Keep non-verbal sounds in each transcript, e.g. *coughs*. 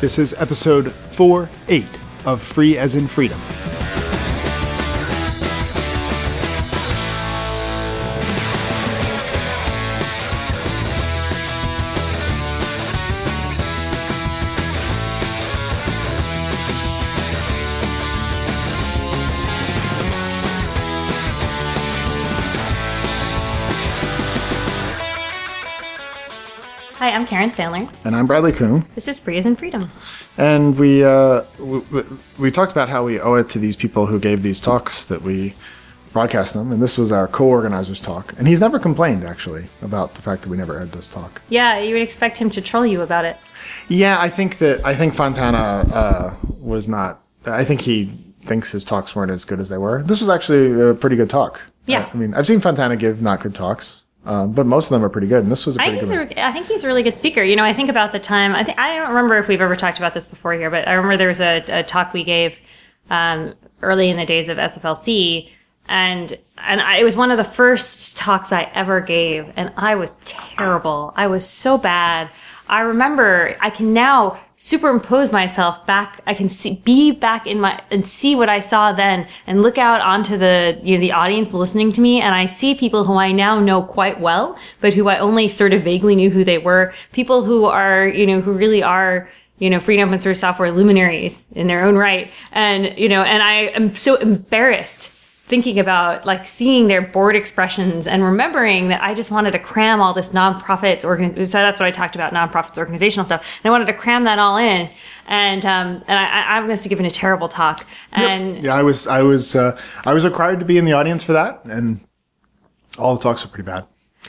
This is episode 4 8 of Free as in Freedom. Karen Sandler. And I'm Bradley Kuhn. This is Free as in Freedom. And we, uh, we, we- talked about how we owe it to these people who gave these talks that we broadcast them. And this was our co organizer's talk. And he's never complained, actually, about the fact that we never aired this talk. Yeah, you would expect him to troll you about it. Yeah, I think that, I think Fontana uh, was not, I think he thinks his talks weren't as good as they were. This was actually a pretty good talk. Yeah. I, I mean, I've seen Fontana give not good talks. Um, but most of them are pretty good, and this was a I pretty think, good one. a, I think he's a really good speaker. You know, I think about the time. I think I don't remember if we've ever talked about this before here, but I remember there was a, a talk we gave um, early in the days of SFLC, and and I, it was one of the first talks I ever gave, and I was terrible. I was so bad. I remember I can now superimpose myself back. I can see, be back in my, and see what I saw then and look out onto the, you know, the audience listening to me. And I see people who I now know quite well, but who I only sort of vaguely knew who they were. People who are, you know, who really are, you know, free and open source software luminaries in their own right. And, you know, and I am so embarrassed thinking about like seeing their bored expressions and remembering that I just wanted to cram all this nonprofits organ. So that's what I talked about nonprofits organizational stuff. And I wanted to cram that all in. And, um, and I, I, was given a terrible talk. And Yeah, I was, I was, uh, I was required to be in the audience for that, and all the talks were pretty bad.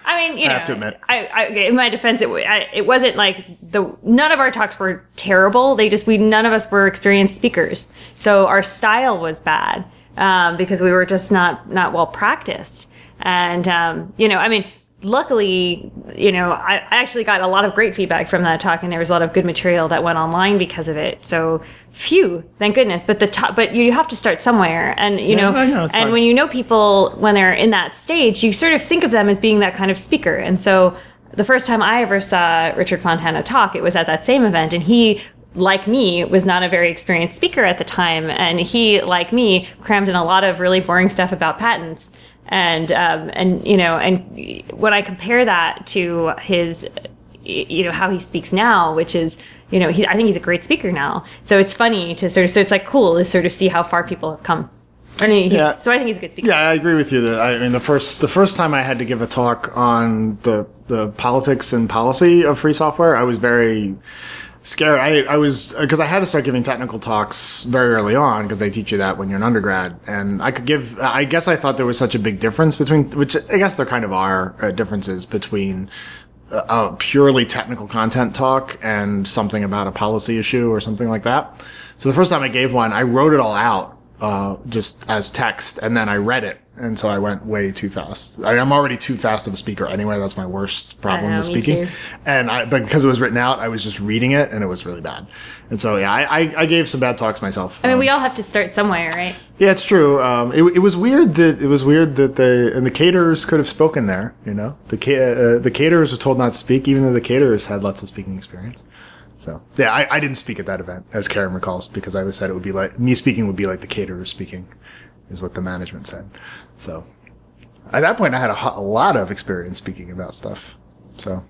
I mean, you know, I have to admit. I, I, okay, in my defense, it, I, it wasn't like the none of our talks were terrible. They just we none of us were experienced speakers, so our style was bad um, because we were just not not well practiced. And um, you know, I mean, luckily, you know, I, I actually got a lot of great feedback from that talk, and there was a lot of good material that went online because of it. So, phew, thank goodness. But the top, but you have to start somewhere, and you know, know, and fine. when you know people when they're in that stage, you sort of think of them as being that kind of speaker. And so the first time I ever saw Richard Fontana talk, it was at that same event and he like me, was not a very experienced speaker at the time, and he, like me, crammed in a lot of really boring stuff about patents. And um, and you know, and when I compare that to his, you know, how he speaks now, which is, you know, he, I think he's a great speaker now. So it's funny to sort of, so it's like cool to sort of see how far people have come. I mean, he's, Yeah. so I think he's a good speaker. Yeah, I agree with you. That I mean, the first the first time I had to give a talk on the the politics and policy of free software, I was very scared. I, I was because I had to start giving technical talks very early on because they teach you that when you're an undergrad, and I could give. I guess I thought there was such a big difference between, which I guess there kind of are uh, differences between a purely technical content talk and something about a policy issue or something like that. So the first time I gave one, I wrote it all out uh, just as text, and then I read it, and so I went way too fast. I, I'm already too fast of a speaker anyway. That's my worst problem know, with speaking. And I, but because it was written out, I was just reading it, and it was really bad. And so yeah, I, I, I gave some bad talks myself. I mean, Um, we all have to start somewhere, right? yeah, it's true. Um, it, it was weird that it was weird that they and the caterers could have spoken there. You know, the ca- uh, the caterers were told not to speak, even though the caterers had lots of speaking experience. So yeah, I, I didn't speak at that event, as Karen recalls, because I was said it would be like me speaking would be like the caterer speaking, is what the management said. So at that point, I had a, a lot of experience speaking about stuff. So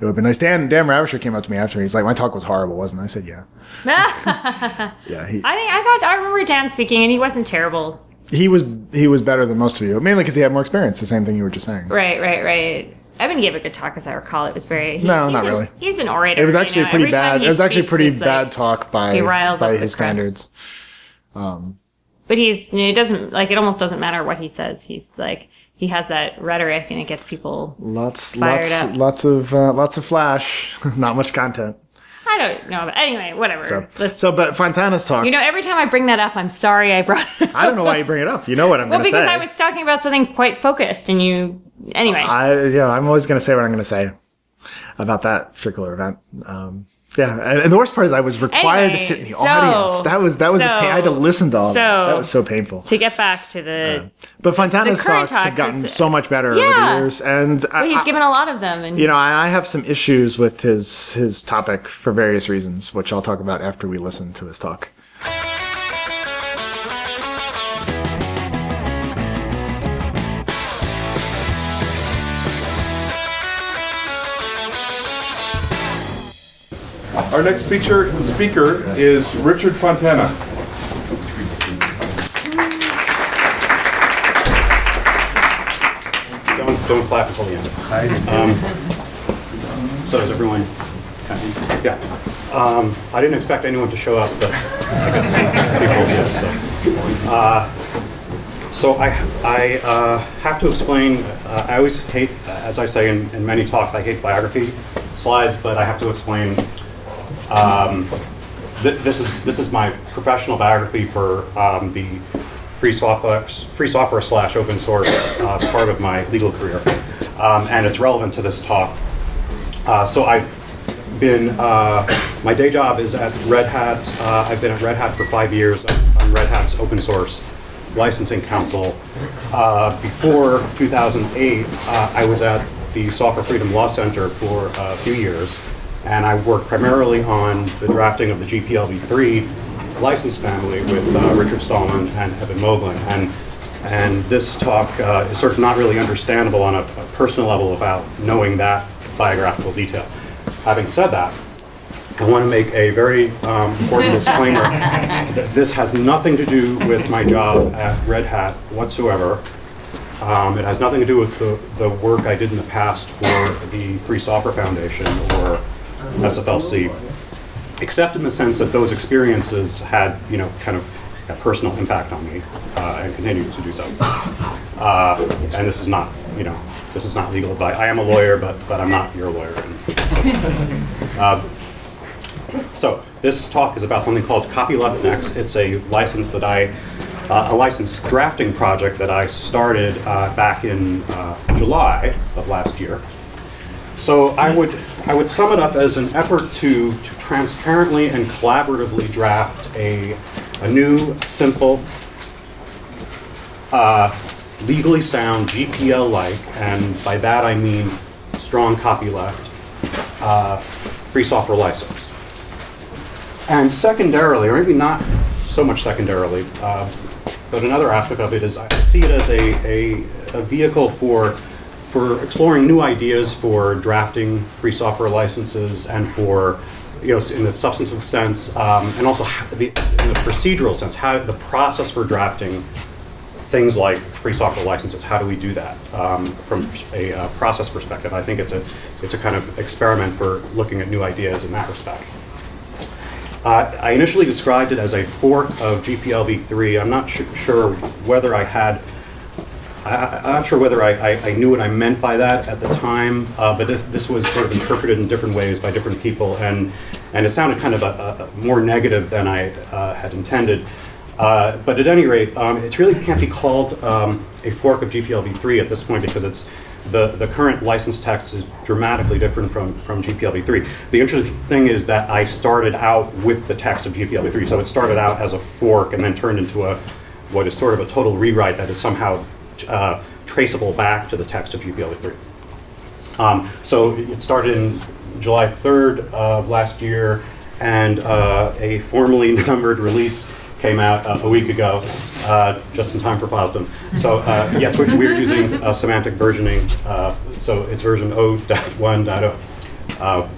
it would have been nice. Dan Dan Ravicher came up to me after. He's like, "My talk was horrible, wasn't it?" I said, "Yeah, *laughs* yeah." He, I think I thought I remember Dan speaking, and he wasn't terrible. he was he was better than most of you, mainly because he had more experience. The same thing you were just saying. Right, right, right. Eben gave a good talk, as I recall. It was very he- No, he's not an- really. He's an orator. It was you actually know, a pretty every bad. It was actually a speaks, pretty bad like- talk by he riles by his standards. But he's you know, it doesn't like it almost doesn't matter what he says. He's like he has that rhetoric, and it gets people. Lots, Fired lots, up. lots of uh, lots of flash. *laughs* Not much content. I don't know, but anyway, whatever. So, Let's. so but Fontana's talk. you know, every time I bring that up, I'm sorry I brought. it up. I don't know why you bring it up. You know what I'm well, going to because. I was talking about something quite focused, and you. Anyway, I yeah, I'm always going to say what I'm going to say about that particular event. Um, Yeah, and, and the worst part is I was required Anyway, to sit in the so- audience. That was that was the so- pain. I had to listen to all so- that. That was so painful. To get back to the, But Fontana's talks have gotten is- so much better over the years, and I, well, he's I- given a lot of them, and you know I, I have some issues with his his topic for various reasons, which I'll talk about after we listen to his talk. Our next speaker, speaker is Richard Fontana. Don't, don't clap until the end. Um, So is everyone, yeah. Um, I didn't expect anyone to show up, but I guess people did, so. Uh, So I, I uh, have to explain, uh, I always hate, as I say in, in many talks, I hate biography slides, but I have to explain um, th- this is this is my professional biography for um, the free software free software slash open source uh, part of my legal career, um, and it's relevant to this talk. Uh, so I've been uh, my day job is at Red Hat. Uh, I've been at Red Hat for five years. I'm Red Hat's open source licensing counsel. Uh, before 2008, uh, I was at the Software Freedom Law Center for a few years, and I worked primarily on the drafting of the GPLv3 license family with uh, Richard Stallman and Eben Moglen. And, and this talk uh, is sort of not really understandable on a, a personal level without knowing that biographical detail. Having said that, I want to make a very um, important disclaimer. *laughs* that This has nothing to do with my job at Red Hat whatsoever. Um, It has nothing to do with the, the work I did in the past for the Free Software Foundation or SFLC, except in the sense that those experiences had, you know, kind of a personal impact on me uh, and continue to do so. Uh, And this is not, you know, this is not legal advice. I am a lawyer, but, but I'm not your lawyer. Uh, so this talk is about something called Copyleft Next. It's a license that I, uh, a license drafting project that I started uh, back in uh, July of last year. So I would, I would sum it up as an effort to, to transparently and collaboratively draft a, a new, simple, uh, legally sound GPL-like, and by that I mean strong copyleft, uh, free software license. And secondarily, or maybe not so much secondarily, uh, but another aspect of it is I see it as a, a, a vehicle for, for exploring new ideas for drafting free software licenses and for, you know, in the substantive sense, um, and also the, in the procedural sense, how the process for drafting things like free software licenses, how do we do that um, from a uh, process perspective? I think it's a, it's a kind of experiment for looking at new ideas in that respect. Uh, I initially described it as a fork of GPLv3. I'm not su- sure whether I had, I, I'm not sure whether I, I, I knew what I meant by that at the time, uh, but this, this was sort of interpreted in different ways by different people, and, and it sounded kind of a, a more negative than I uh, had intended. Uh, but at any rate, um, it really can't be called um, a fork of GPLv3 at this point because it's the, the current license text is dramatically different from, from GPLv3. The interesting thing is that I started out with the text of GPLv3, so it started out as a fork and then turned into a what is sort of a total rewrite that is somehow uh, traceable back to the text of GPLv3. Um, so it started in July 3rd of last year, and uh, a formally *laughs* numbered release came out uh, a week ago, uh, just in time for FOSDEM. So uh, yes, we're, we're using semantic versioning, uh, so it's version 0.1.0. Uh,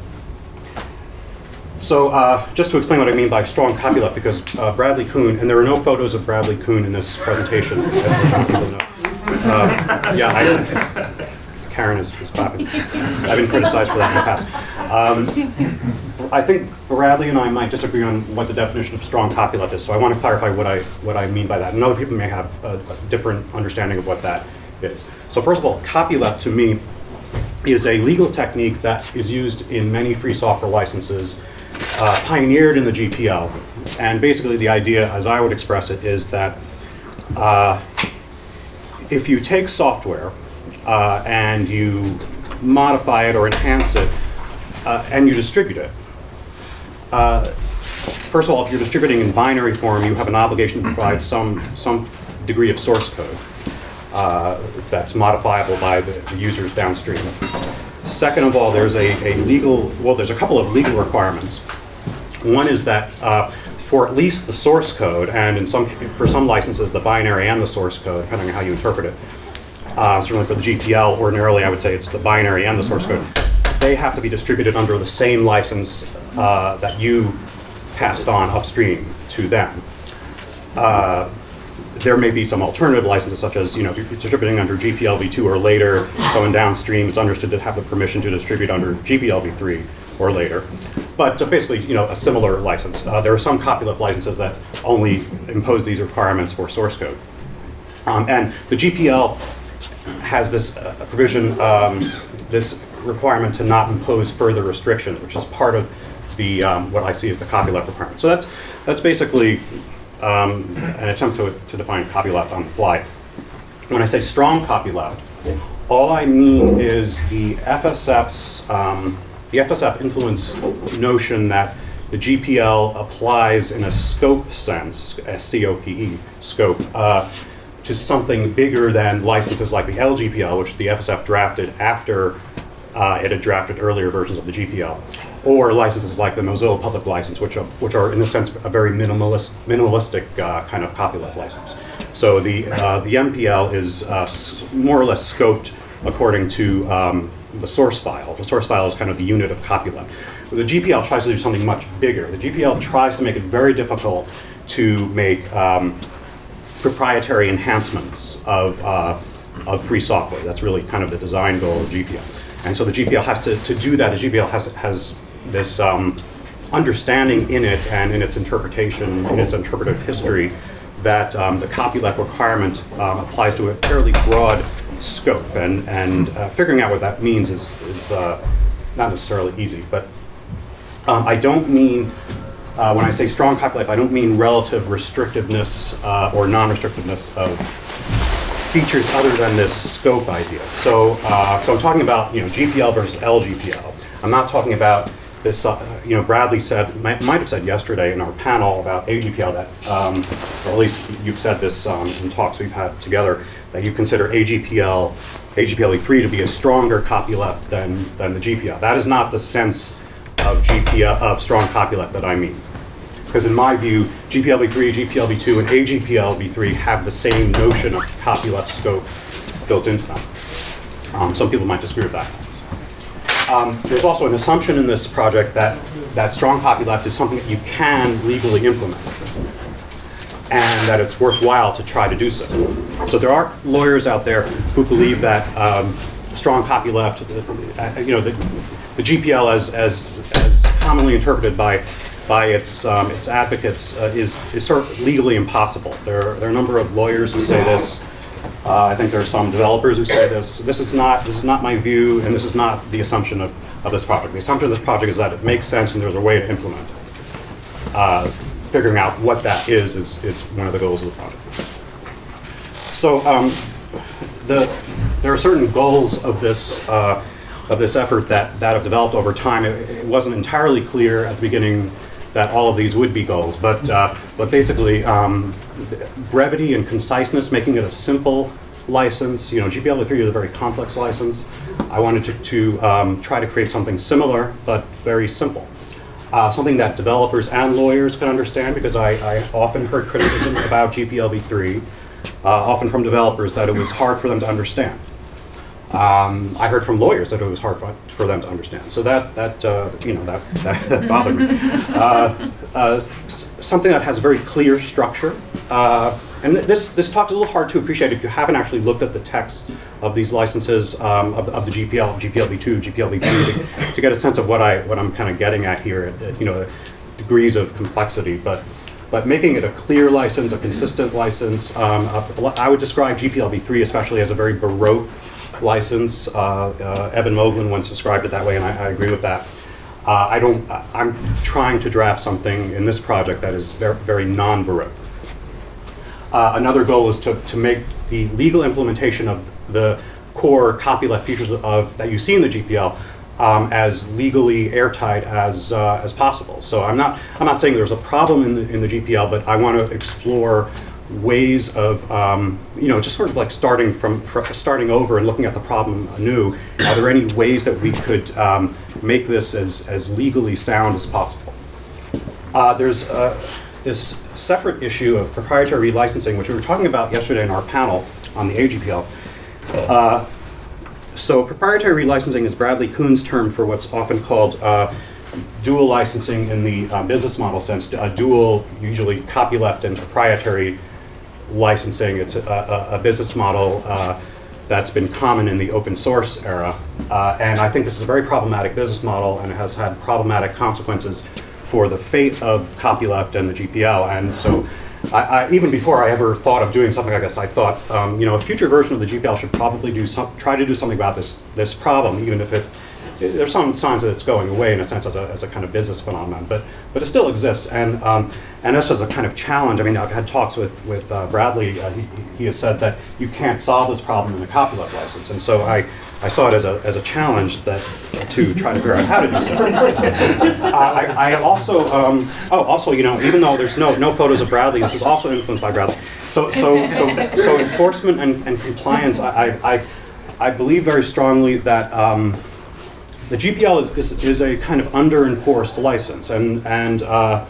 so uh, just to explain what I mean by strong copyleft, because Bradley Kuhn, and there are no photos of Bradley Kuhn in this presentation, Uh, yeah, I, Karen is, is clapping. I've been criticized for that in the past. Um, I think Bradley and I might disagree on what the definition of strong copyleft is, so I want to clarify what I what I mean by that. And other people may have a, a different understanding of what that is. So first of all, copyleft to me is a legal technique that is used in many free software licenses, uh, pioneered in the GPL. And basically, the idea, as I would express it, is that uh, if you take software uh, and you modify it or enhance it, uh, and you distribute it, uh, first of all, if you're distributing in binary form, you have an obligation to provide some, some degree of source code uh, that's modifiable by the the users downstream. Second of all, there's a, a legal, well, there's a couple of legal requirements. One is that uh, for at least the source code, and in some, for some licenses, the binary and the source code, depending on how you interpret it, uh, certainly for the GPL, ordinarily I would say it's the binary and the source code, they have to be distributed under the same license uh, that you passed on upstream to them. Uh, there may be some alternative licenses, such as, you know, if you're distributing under GPLv2 or later, someone downstream is understood to have the permission to distribute under GPLv3 or later. But uh, basically, you know, a similar license. Uh, There are some copyleft licenses that only impose these requirements for source code. Um, And the GPL has this uh, provision, um, this requirement to not impose further restrictions, which is part of the, um, what I see as the copyleft requirement. So that's, that's basically um, an attempt to, to define copyleft on the fly. When I say strong copyleft, all I mean is the FSF's, um, the FSF influence notion that the GPL applies in a scope sense, S-C-O-P-E, scope, uh, to something bigger than licenses like the LGPL, which the FSF drafted after uh, it had drafted earlier versions of the GPL, or licenses like the Mozilla Public License, which are, which are in a sense a very minimalist, minimalistic uh, kind of copyleft license. So the uh, the MPL is uh, more or less scoped according to um, the source file. The source file is kind of the unit of copyleft. The GPL tries to do something much bigger. The GPL tries to make it very difficult to make um, proprietary enhancements of, uh, of free software. That's really kind of the design goal of GPL. And so the GPL has to, to do that, the GPL has, has this um, understanding in it and in its interpretation, in its interpretive history, that um, the copyleft requirement um, applies to a fairly broad scope. And, and uh, figuring out what that means is, is uh, not necessarily easy. But um, I don't mean, uh, when I say strong copyleft, I don't mean relative restrictiveness uh, or non-restrictiveness of features other than this scope idea. So, uh, so I'm talking about you know GPL versus LGPL. I'm not talking about this. Uh, you know, Bradley said might, might have said yesterday in our panel about AGPL that, um, or at least you've said this um, in talks we've had together that you consider AGPL, AGPL3 to be a stronger copyleft than than the GPL. That is not the sense of GPL of strong copyleft that I mean. Because in my view, GPLv3, GPLv2, and AGPLv3 have the same notion of copyleft scope built into them. Um, some people might disagree with that. Um, there's also an assumption in this project that, that strong copyleft is something that you can legally implement and that it's worthwhile to try to do so. So there are lawyers out there who believe that um, strong copyleft, uh, you know, the, the GPL as, as, as commonly interpreted by, by its, um, its advocates uh, is, is sort of legally impossible. There are, there are a number of lawyers who say this. Uh, I think there are some developers who say this. This is not, this is not my view, and this is not the assumption of, of this project. The assumption of this project is that it makes sense and there's a way to implement it. Uh, figuring out what that is, is is one of the goals of the project. So um, the, there are certain goals of this, uh, of this effort that, that have developed over time. It, it wasn't entirely clear at the beginning that all of these would be goals, but, uh, but basically um, brevity and conciseness, making it a simple license. You know, GPL3 is a very complex license. I wanted to, to um, try to create something similar, but very simple. Uh, something that developers and lawyers can understand because I, I often heard criticism about GPLv3, uh, often from developers that it was hard for them to understand. Um, I heard from lawyers that it was hard for, for them to understand. So that, that uh, you know, that, that, *laughs* that bothered me. Uh, uh, something that has a very clear structure. Uh, and this, this talk's a little hard to appreciate if you haven't actually looked at the text of these licenses um, of, of the GPL, GPLv2, GPLv3, to, to get a sense of what, I, what I'm kind of getting at here, you know, degrees of complexity. But, but making it a clear license, a consistent license, um, I would describe GPLv3 especially as a very Baroque license. Uh, uh, Eben Moglen once described it that way, and I, I agree with that. Uh, I don't. I'm trying to draft something in this project that is very, very non-Baroque. Uh, another goal is to, to make the legal implementation of the core copyleft features of that you see in the GPL um, as legally airtight as uh, as possible. So I'm not I'm not saying there's a problem in the in the GPL, but I want to explore ways of um, you know just sort of like starting from fr- starting over and looking at the problem anew. Are there any ways that we could um, make this as as legally sound as possible? Uh, there's uh, this separate issue of proprietary licensing, which we were talking about yesterday in our panel on the AGPL. Uh, so proprietary licensing is Bradley Kuhn's term for what's often called uh, dual licensing in the uh, business model sense. A dual, usually copyleft and proprietary licensing. It's a, a, a business model uh, that's been common in the open source era. Uh, and I think this is a very problematic business model and it has had problematic consequences for the fate of copyleft and the GPL. And so I, I, even before I ever thought of doing something like this, I thought, um, you know, a future version of the GPL should probably do some, try to do something about this, this problem, even if it there's some signs that it's going away in a sense as a, as a kind of business phenomenon, but, but it still exists. And, um, and this is a kind of challenge. I mean, I've had talks with, with uh, Bradley. Uh, he, he has said that you can't solve this problem in a copyleft license. And so I, I saw it as a, as a challenge that to try to figure out how to do so. *laughs* uh, I, I, also, um, oh, also, you know, even though there's no, no photos of Bradley, this is also influenced by Bradley. So, so, so, so enforcement and, and compliance, I, I, I believe very strongly that um, the GPL is, is, is, a kind of under-enforced license, and, and uh,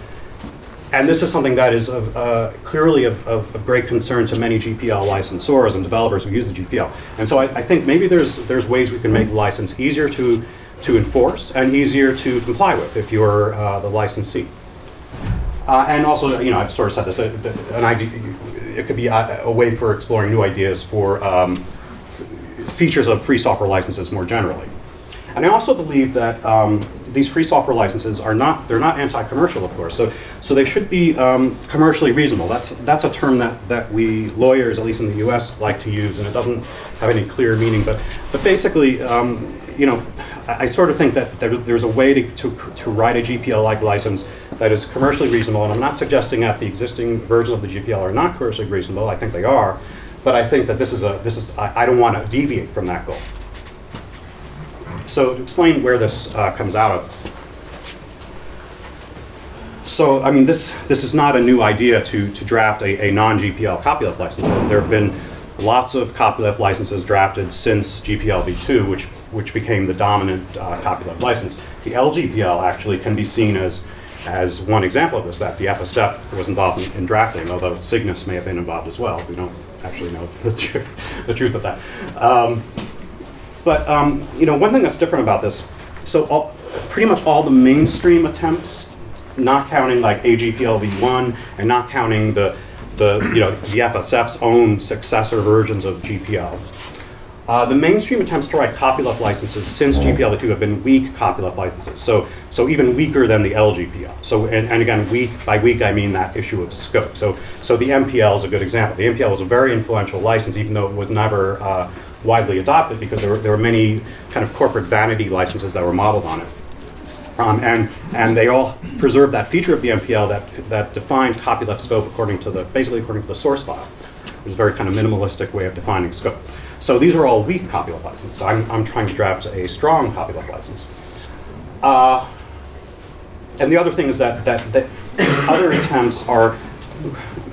and this is something that is of, uh, clearly of, of, of, great concern to many GPL licensors and developers who use the GPL. And so I, I, think maybe there's, there's ways we can make the license easier to, to enforce and easier to comply with if you're uh, the licensee. Uh, and also, you know, I've sort of said this, uh, an idea, it could be a, a, way for exploring new ideas for um, features of free software licenses more generally. And I also believe that um, these free software licenses are not they're not anti-commercial, of course. So so they should be um, commercially reasonable. That's that's a term that that we lawyers, at least in the U.S., like to use, and it doesn't have any clear meaning. But but basically. Um, you know, I, I, sort of think that there, there's a way to, to, to write a GPL-like license that is commercially reasonable, and I'm not suggesting that the existing versions of the GPL are not commercially reasonable. I think they are, but I think that this is a this is I, I don't want to deviate from that goal. So to explain where this uh, comes out of. So, I mean, this, this is not a new idea to, to draft a, a non-GPL copyleft license. There have been lots of copyleft licenses drafted since GPL v2, which, which became the dominant uh, copyleft license. The LGPL actually can be seen as, as one example of this, that the FSF was involved in, in drafting, although Cygnus may have been involved as well. We don't actually know the, tr *laughs* the truth of that. Um, but um, you know, one thing that's different about this, so all, pretty much all the mainstream attempts, not counting like AGPL-v1 and not counting the the you know the FSF's own successor versions of GPL. Uh, the mainstream attempts to write copyleft licenses since GPL-v2 have been weak copyleft licenses, so so even weaker than the LGPL. So and, and again, weak by weak I mean that issue of scope. So so the MPL is a good example. The MPL was a very influential license, even though it was never uh, widely adopted because there were, there were many kind of corporate vanity licenses that were modeled on it. Um, and, and they all preserved that feature of the MPL that, that defined copyleft scope according to the, basically according to the source file. It was a very kind of minimalistic way of defining scope. So these are all weak copyleft licenses. I'm, I'm trying to draft a strong copyleft license. Uh, and the other thing is that, that, that these other attempts are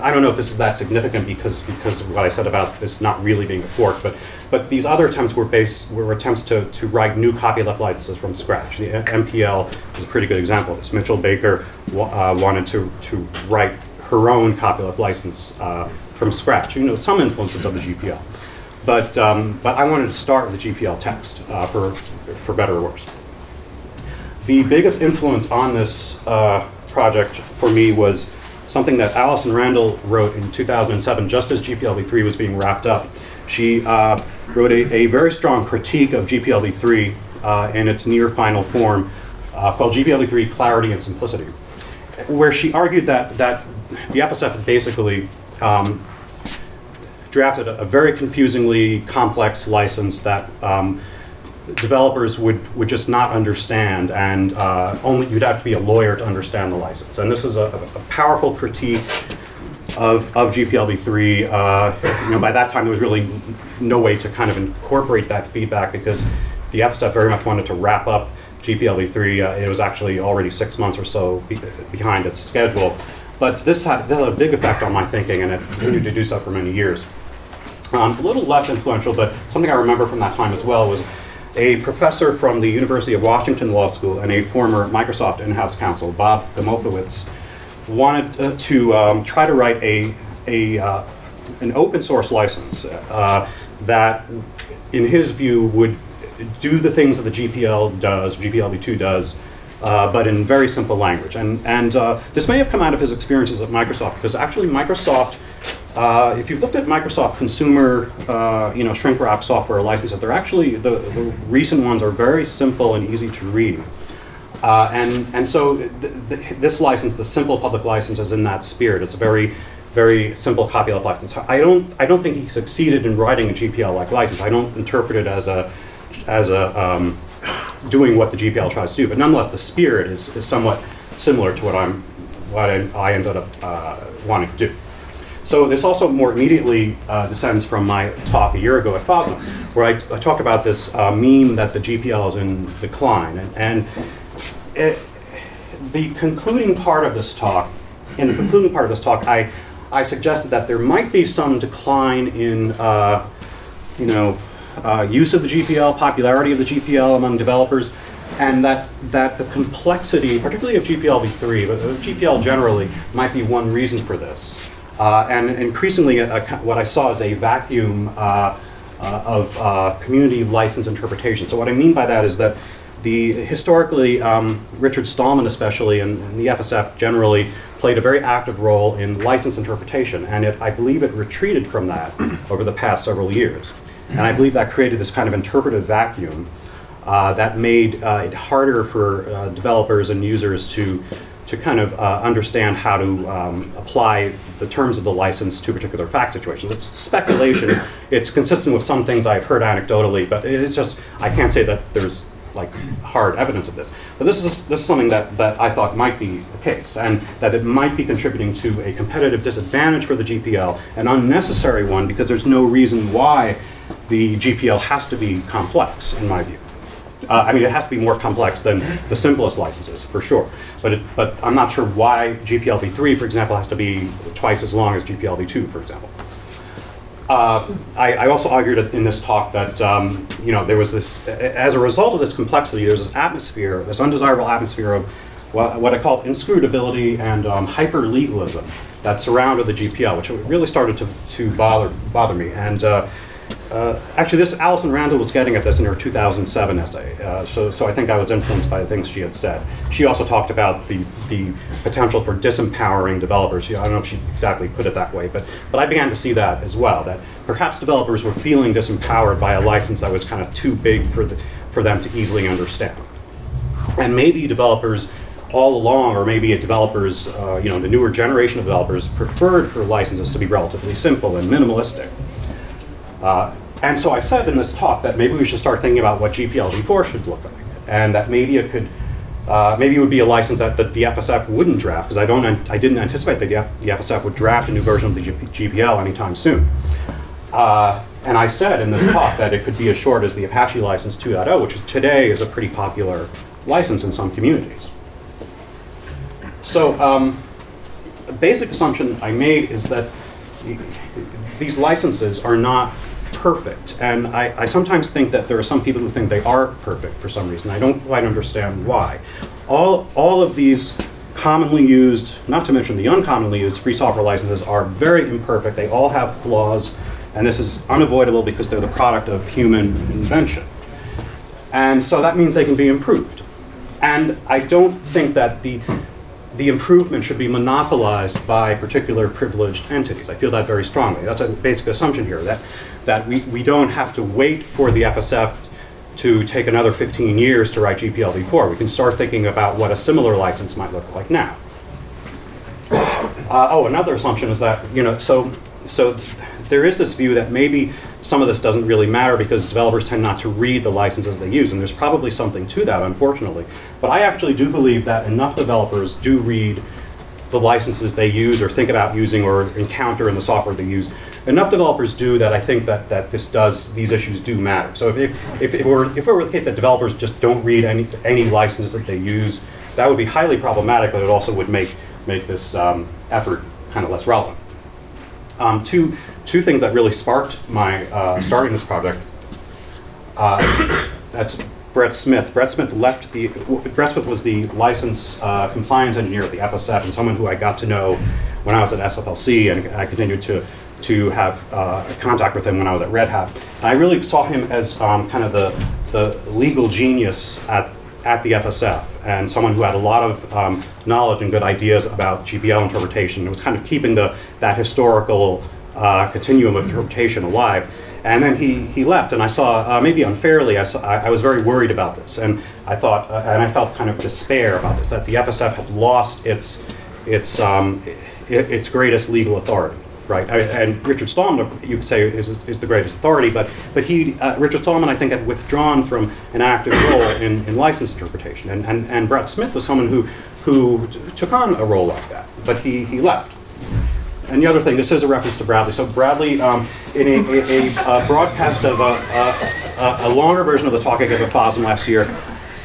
I don't know if this is that significant because because of what I said about this not really being a fork, but but these other attempts were based were attempts to, to write new copyleft licenses from scratch. The MPL is a pretty good example of this. Mitchell Baker uh, wanted to to write her own copyleft license uh, from scratch. You know, some influences of the GPL, but um, but I wanted to start with the GPL text uh, for for better or worse. The biggest influence on this uh, project for me was something that Allison Randal wrote in 2007, just as GPLv3 was being wrapped up. She uh, wrote a, a, very strong critique of GPLv3 uh, in its near final form uh, called GPLv3 Clarity and Simplicity, where she argued that, that the FSF basically um, drafted a, a, very confusingly complex license that um, developers would, would just not understand, and uh, only you'd have to be a lawyer to understand the license. And this is a, a powerful critique of, of GPLv3. Uh, you know, by that time, there was really no way to kind of incorporate that feedback because the FSF very much wanted to wrap up GPLv3. Uh, it was actually already six months or so be- behind its schedule. But this had, that had a big effect on my thinking, and it continued to do so for many years. Um, a little less influential, but something I remember from that time as well was a professor from the University of Washington Law School and a former Microsoft in-house counsel, Bob Gomulkiewicz, wanted uh, to um, try to write a, a uh, an open source license uh, that, in his view, would do the things that the GPL does, GPLv2 does, uh, but in very simple language. And, and uh, this may have come out of his experiences at Microsoft, because actually Microsoft, uh, if you've looked at Microsoft consumer, uh, you know, shrink wrap software licenses, they're actually, the, the recent ones are very simple and easy to read. Uh, and, and so th- th- this license, the simple public license, is in that spirit. It's a very, very simple copyleft license. I don't, I don't think he succeeded in writing a GPL-like license. I don't interpret it as a, as a, um, doing what the GPL tries to do. But nonetheless, the spirit is, is somewhat similar to what I'm, what I, I ended up uh, wanting to do. So this also more immediately uh, descends from my talk a year ago at FOSNA, where I, I talked about this uh, meme that the GPL is in decline. And, and it, the concluding part of this talk, in the concluding part of this talk, I, I suggested that there might be some decline in, uh, you know, uh, use of the GPL, popularity of the GPL among developers, and that, that the complexity, particularly of GPL v3, but of GPL generally, might be one reason for this. Uh, and increasingly, uh, what I saw is a vacuum uh, uh, of uh, community license interpretation. So what I mean by that is that the historically, um, Richard Stallman especially, and, and the FSF generally, played a very active role in license interpretation, and it, I believe it retreated from that *clears throat* over the past several years. And I believe that created this kind of interpretive vacuum uh, that made uh, it harder for uh, developers and users to, to kind of uh, understand how to um, apply the terms of the license to particular fact situations. It's speculation. *coughs* it's consistent with some things I've heard anecdotally, but it's just, I can't say that there's like hard evidence of this. But this is, this is something that, that I thought might be the case, and that it might be contributing to a competitive disadvantage for the GPL, an unnecessary one because there's no reason why the GPL has to be complex, in my view. Uh, I mean, it has to be more complex than the simplest licenses, for sure. But, it, but I'm not sure why GPL v3, for example, has to be twice as long as GPL v2, for example. Uh, I, I, also argued in this talk that um, you know there was this, as a result of this complexity, there's this atmosphere, this undesirable atmosphere of what, what I called inscrutability and um, hyper legalism that surrounded the GPL, which really started to, to bother bother me. And uh, uh, actually, this Allison Randal was getting at this in her 2007 essay, uh, so, so I think I was influenced by the things she had said. She also talked about the, the potential for disempowering developers. I don't know if she exactly put it that way, but, but I began to see that as well, that perhaps developers were feeling disempowered by a license that was kind of too big for, the, for them to easily understand. And maybe developers all along, or maybe developers, uh, you know, the newer generation of developers preferred for licenses to be relatively simple and minimalistic. Uh, and so I said in this talk that maybe we should start thinking about what GPL v4 should look like, and that maybe it could, uh, maybe it would be a license that the, the FSF wouldn't draft, because I don't, I didn't anticipate that the, FSF would draft a new version of the GPL anytime soon. Uh, and I said in this talk that it could be as short as the Apache license 2.0, which today is a pretty popular license in some communities. So, um, the basic assumption I made is that these licenses are not perfect. And I, I, sometimes think that there are some people who think they are perfect for some reason. I don't quite understand why. All, all of these commonly used, not to mention the uncommonly used free software licenses are very imperfect. They all have flaws, and this is unavoidable because they're the product of human invention. And so that means they can be improved. And I don't think that the the improvement should be monopolized by particular privileged entities. I feel that very strongly. That's a basic assumption here, that, that we, we don't have to wait for the FSF to take another 15 years to write GPLv4. We can start thinking about what a similar license might look like now. Uh, oh, another assumption is that, you know, so, so there is this view that maybe some of this doesn't really matter because developers tend not to read the licenses they use, and there's probably something to that, unfortunately. But I actually do believe that enough developers do read the licenses they use or think about using or encounter in the software they use enough developers do that I think that, that this does, these issues do matter. So if, if, if, it were, if it were the case that developers just don't read any, any licenses that they use, that would be highly problematic, but it also would make, make this um, effort kind of less relevant. Um, two, two things that really sparked my uh, starting this project. Uh, that's Brett Smith. Brett Smith left the. Brett Smith was the license uh, compliance engineer at the FSF and someone who I got to know when I was at SFLC, and I continued to to have uh, contact with him when I was at Red Hat. And I really saw him as um, kind of the the legal genius at at the FSF and someone who had a lot of um, knowledge and good ideas about GPL interpretation. It was kind of keeping the that historical uh, continuum of interpretation alive. And then he, he left, and I saw, uh, maybe unfairly, I, saw, I, I, was very worried about this. And I thought, uh, and I felt kind of despair about this, that the FSF had lost its, its, um, its greatest legal authority right? And Richard Stallman, you could say, is, is the greatest authority, but but he, uh, Richard Stallman, I think, had withdrawn from an active role in, in license interpretation, and, and and Brett Smith was someone who who took on a role like that, but he he left. And the other thing, this is a reference to Bradley. So Bradley, um, in a, a, a, broadcast of a, a, a, longer version of the talk I gave at FOSDEM last year,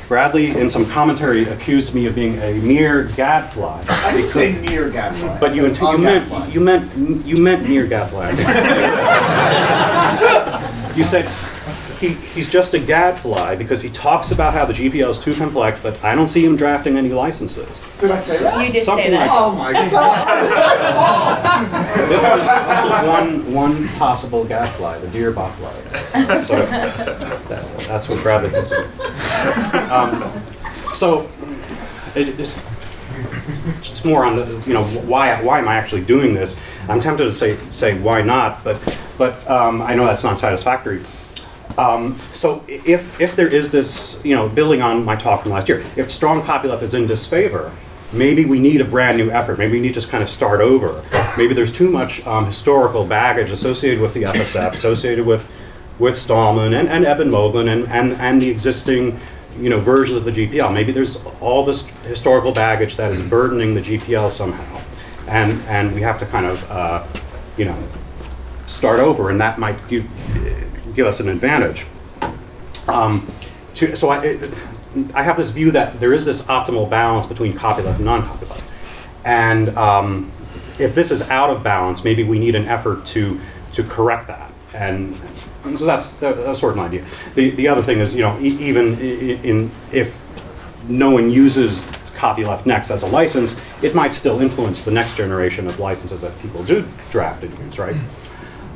Bradley, in some commentary, accused me of being a mere gadfly. I didn't say mere gadfly. But you, int- you meant you meant you meant mere gadfly. *laughs* you said he, he's just a gadfly because he talks about how the GPL is too complex, but I don't see him drafting any licenses. Did I say that? You did Something say that. like Oh my god. This is, this is one, one possible gadfly, the deer botfly. So that, that's what Bradley thinks of. Um, so it, it, it's more on the, you know, why, why am I actually doing this? I'm tempted to say, say why not, but, but um, I know that's not satisfactory. Um, so if, if there is this, you know, building on my talk from last year, if strong copyleft is in disfavor, maybe we need a brand new effort. Maybe we need to kind of start over. Maybe there's too much um, historical baggage associated with the FSF, associated with, with Stallman and, and Eben Moglen and, and, and the existing you know, versions of the GPL. Maybe there's all this historical baggage that is burdening the GPL somehow. And, and we have to kind of, uh, you know, start over, and that might give, give us an advantage. Um, to, so I, I have this view that there is this optimal balance between copyleft and non-copyleft. And um, if this is out of balance, maybe we need an effort to, to correct that. And, and so that's, that's sort of an idea. The, the other thing is, you know, e- even in, in, if no one uses copyleft next as a license, it might still influence the next generation of licenses that people do draft and use, right?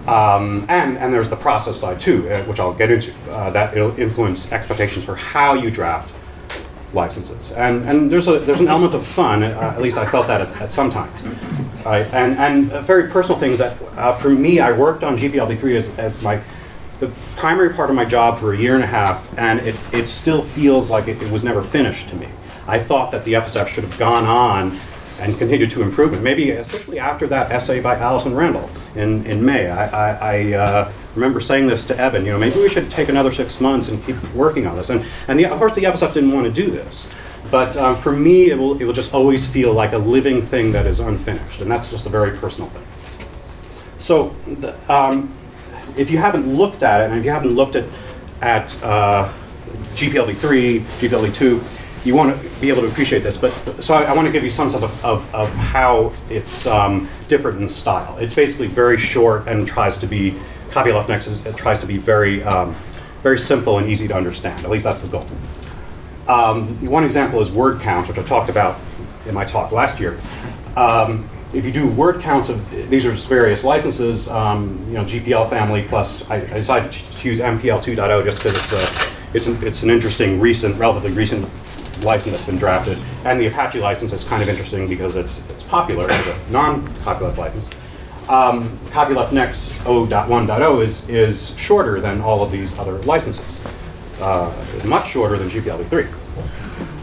Um, and, and there's the process side too, uh, which I'll get into, uh, that it'll influence expectations for how you draft licenses. And, and there's, a, there's an element of fun, uh, at least I felt that at, at some times. Right? And, and very personal things that, uh, for me, I worked on GPLv3 as, as my, the primary part of my job for a year and a half, and it, it still feels like it, it was never finished to me. I thought that the FSF should have gone on and continue to improve it. Maybe especially after that essay by Allison Randal in, in May. I, I, I uh, remember saying this to Eben, you know, maybe we should take another six months and keep working on this. And, and the, of course the FSF didn't want to do this. But um, for me, it will, it will just always feel like a living thing that is unfinished. And that's just a very personal thing. So the, um, if you haven't looked at it, and if you haven't looked at, at uh, GPLv3, GPLv2, you want to be able to appreciate this. But so I, I want to give you some sense of, of, of how it's um, different in style. It's basically very short and tries to be copyleft next is, it tries to be very um, very simple and easy to understand. At least that's the goal. Um, one example is word counts, which I talked about in my talk last year. Um, if you do word counts of these are various licenses, um, you know GPL family plus I, I decided to use MPL 2.0 just because it's a it's an, it's an interesting recent, relatively recent license that's been drafted. And the Apache license is kind of interesting because it's, it's popular as a non-copyleft license. Um, copyleft next 0.1.0 is, is shorter than all of these other licenses, uh, much shorter than GPLv3.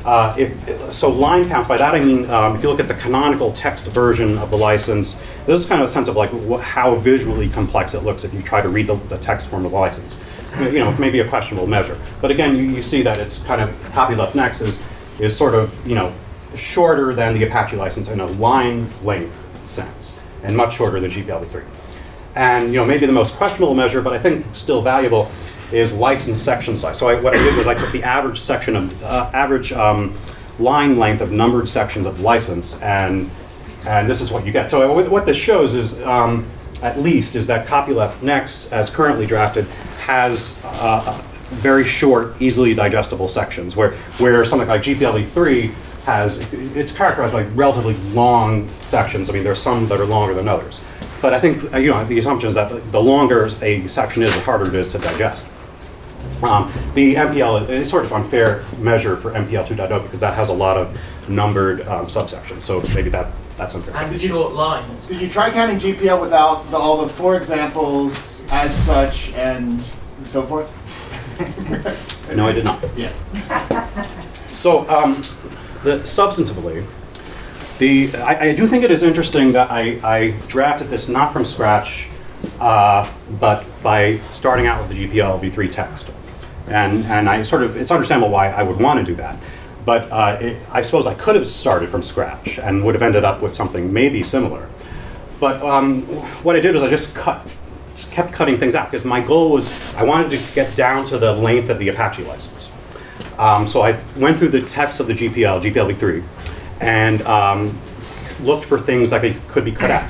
Uh, if, so line counts, by that I mean, um, if you look at the canonical text version of the license, this is kind of a sense of like wh- how visually complex it looks if you try to read the, the text form of the license. You know, maybe a questionable measure. But again, you, you see that it's kind of copyleft next is, is sort of, you know, shorter than the Apache license in a line length sense, and much shorter than GPLv3. and you know maybe the most questionable measure, but I think still valuable, is license section size. So I, what I did was I took the average section of uh, average um, line length of numbered sections of license, and and this is what you get. So what- what this shows is, um, at least, is that copyleft next, as currently drafted, has uh, very short, easily digestible sections, where where something like GPLv 3 has it's characterized by relatively long sections. I mean, there's some that are longer than others. But I think uh, you know the assumption is that the longer a section is, the harder it is to digest. Um, the MPL is sort of unfair measure for MPL 2.0 because that has a lot of numbered um, subsections. So maybe that that's unfair. And short lines. Did you try counting GPL without the, all the four examples as such and so forth? No, I did not. *laughs* Yeah. So, um, the, substantively, the, I, I do think it is interesting that I, I drafted this not from scratch, uh, but by starting out with the GPL v3 text. And, and I sort of, it's understandable why I would want to do that. But uh, it, I suppose I could have started from scratch and would have ended up with something maybe similar. But um, what I did was I just cut, just kept cutting things out because my goal was I wanted to get down to the length of the Apache license. Um, so I went through the text of the GPL, GPLv3, and um, looked for things that could be cut out.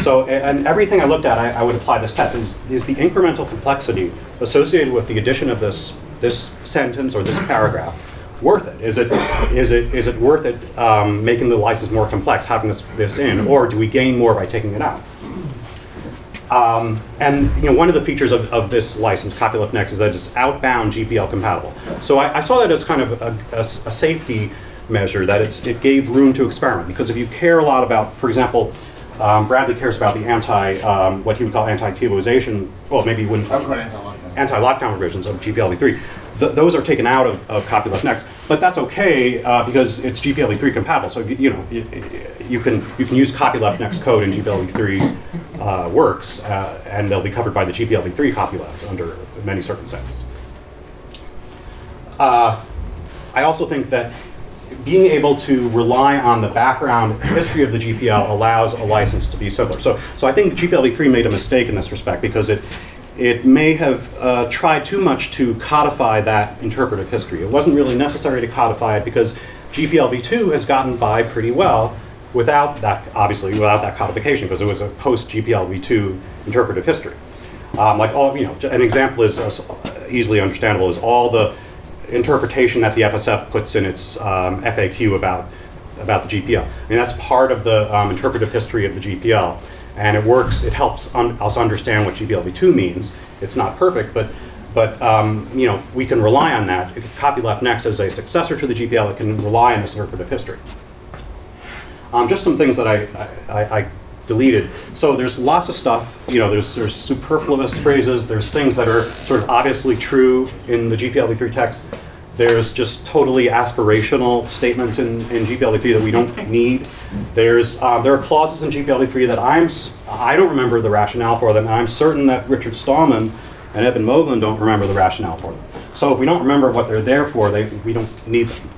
So, and everything I looked at, I, I would apply this test. Is, is the incremental complexity associated with the addition of this, this sentence or this paragraph worth it? Is it, is it, is it worth it um, making the license more complex, having this, this in, or do we gain more by taking it out? Um, and you know, one of the features of, of this license, Copyleft Next, is that it's outbound GPL compatible. So I, I saw that as kind of a safety measure, that it's, it gave room to experiment. Because if you care a lot about, for example, um, Bradley cares about the anti, um, what he would call anti-TiVoization, well, maybe he wouldn't I'm going to lockdown. anti-lockdown provisions of GPLv3. Th- those are taken out of, of copyleft next, but that's okay uh, because it's GPLv3 compatible. So you, you know you, you can you can use copyleft next code in GPLv3 uh, works, uh, and they'll be covered by the GPLv3 copyleft under many circumstances. Uh, I also think that being able to rely on the background history of the GPL allows a license to be simpler. So, so I think GPLv3 made a mistake in this respect because it, it may have uh, tried too much to codify that interpretive history. It wasn't really necessary to codify it because GPLv2 has gotten by pretty well without that, obviously, without that codification because it was a post GPLv2 interpretive history. Um, like all, you know, an example is uh, easily understandable is all the interpretation that the FSF puts in its um, FAQ about about the GPL. I mean, that's part of the um, interpretive history of the GPL, and it works. It helps un- us understand what GPLv2 means. It's not perfect, but but um, you know we can rely on that. If copyleft next as a successor to the GPL, it can rely on this interpretive history. Um, just some things that I, I, I deleted. So there's lots of stuff. You know, there's there's superfluous phrases. There's things that are sort of obviously true in the GPLv3 text. There's just totally aspirational statements in, in GPLv3 that we don't need. There's uh, there are clauses in GPLv3 that I'm I don't remember the rationale for them. And I'm certain that Richard Stallman and Eben Moglen don't remember the rationale for them. So if we don't remember what they're there for, they, we don't need them.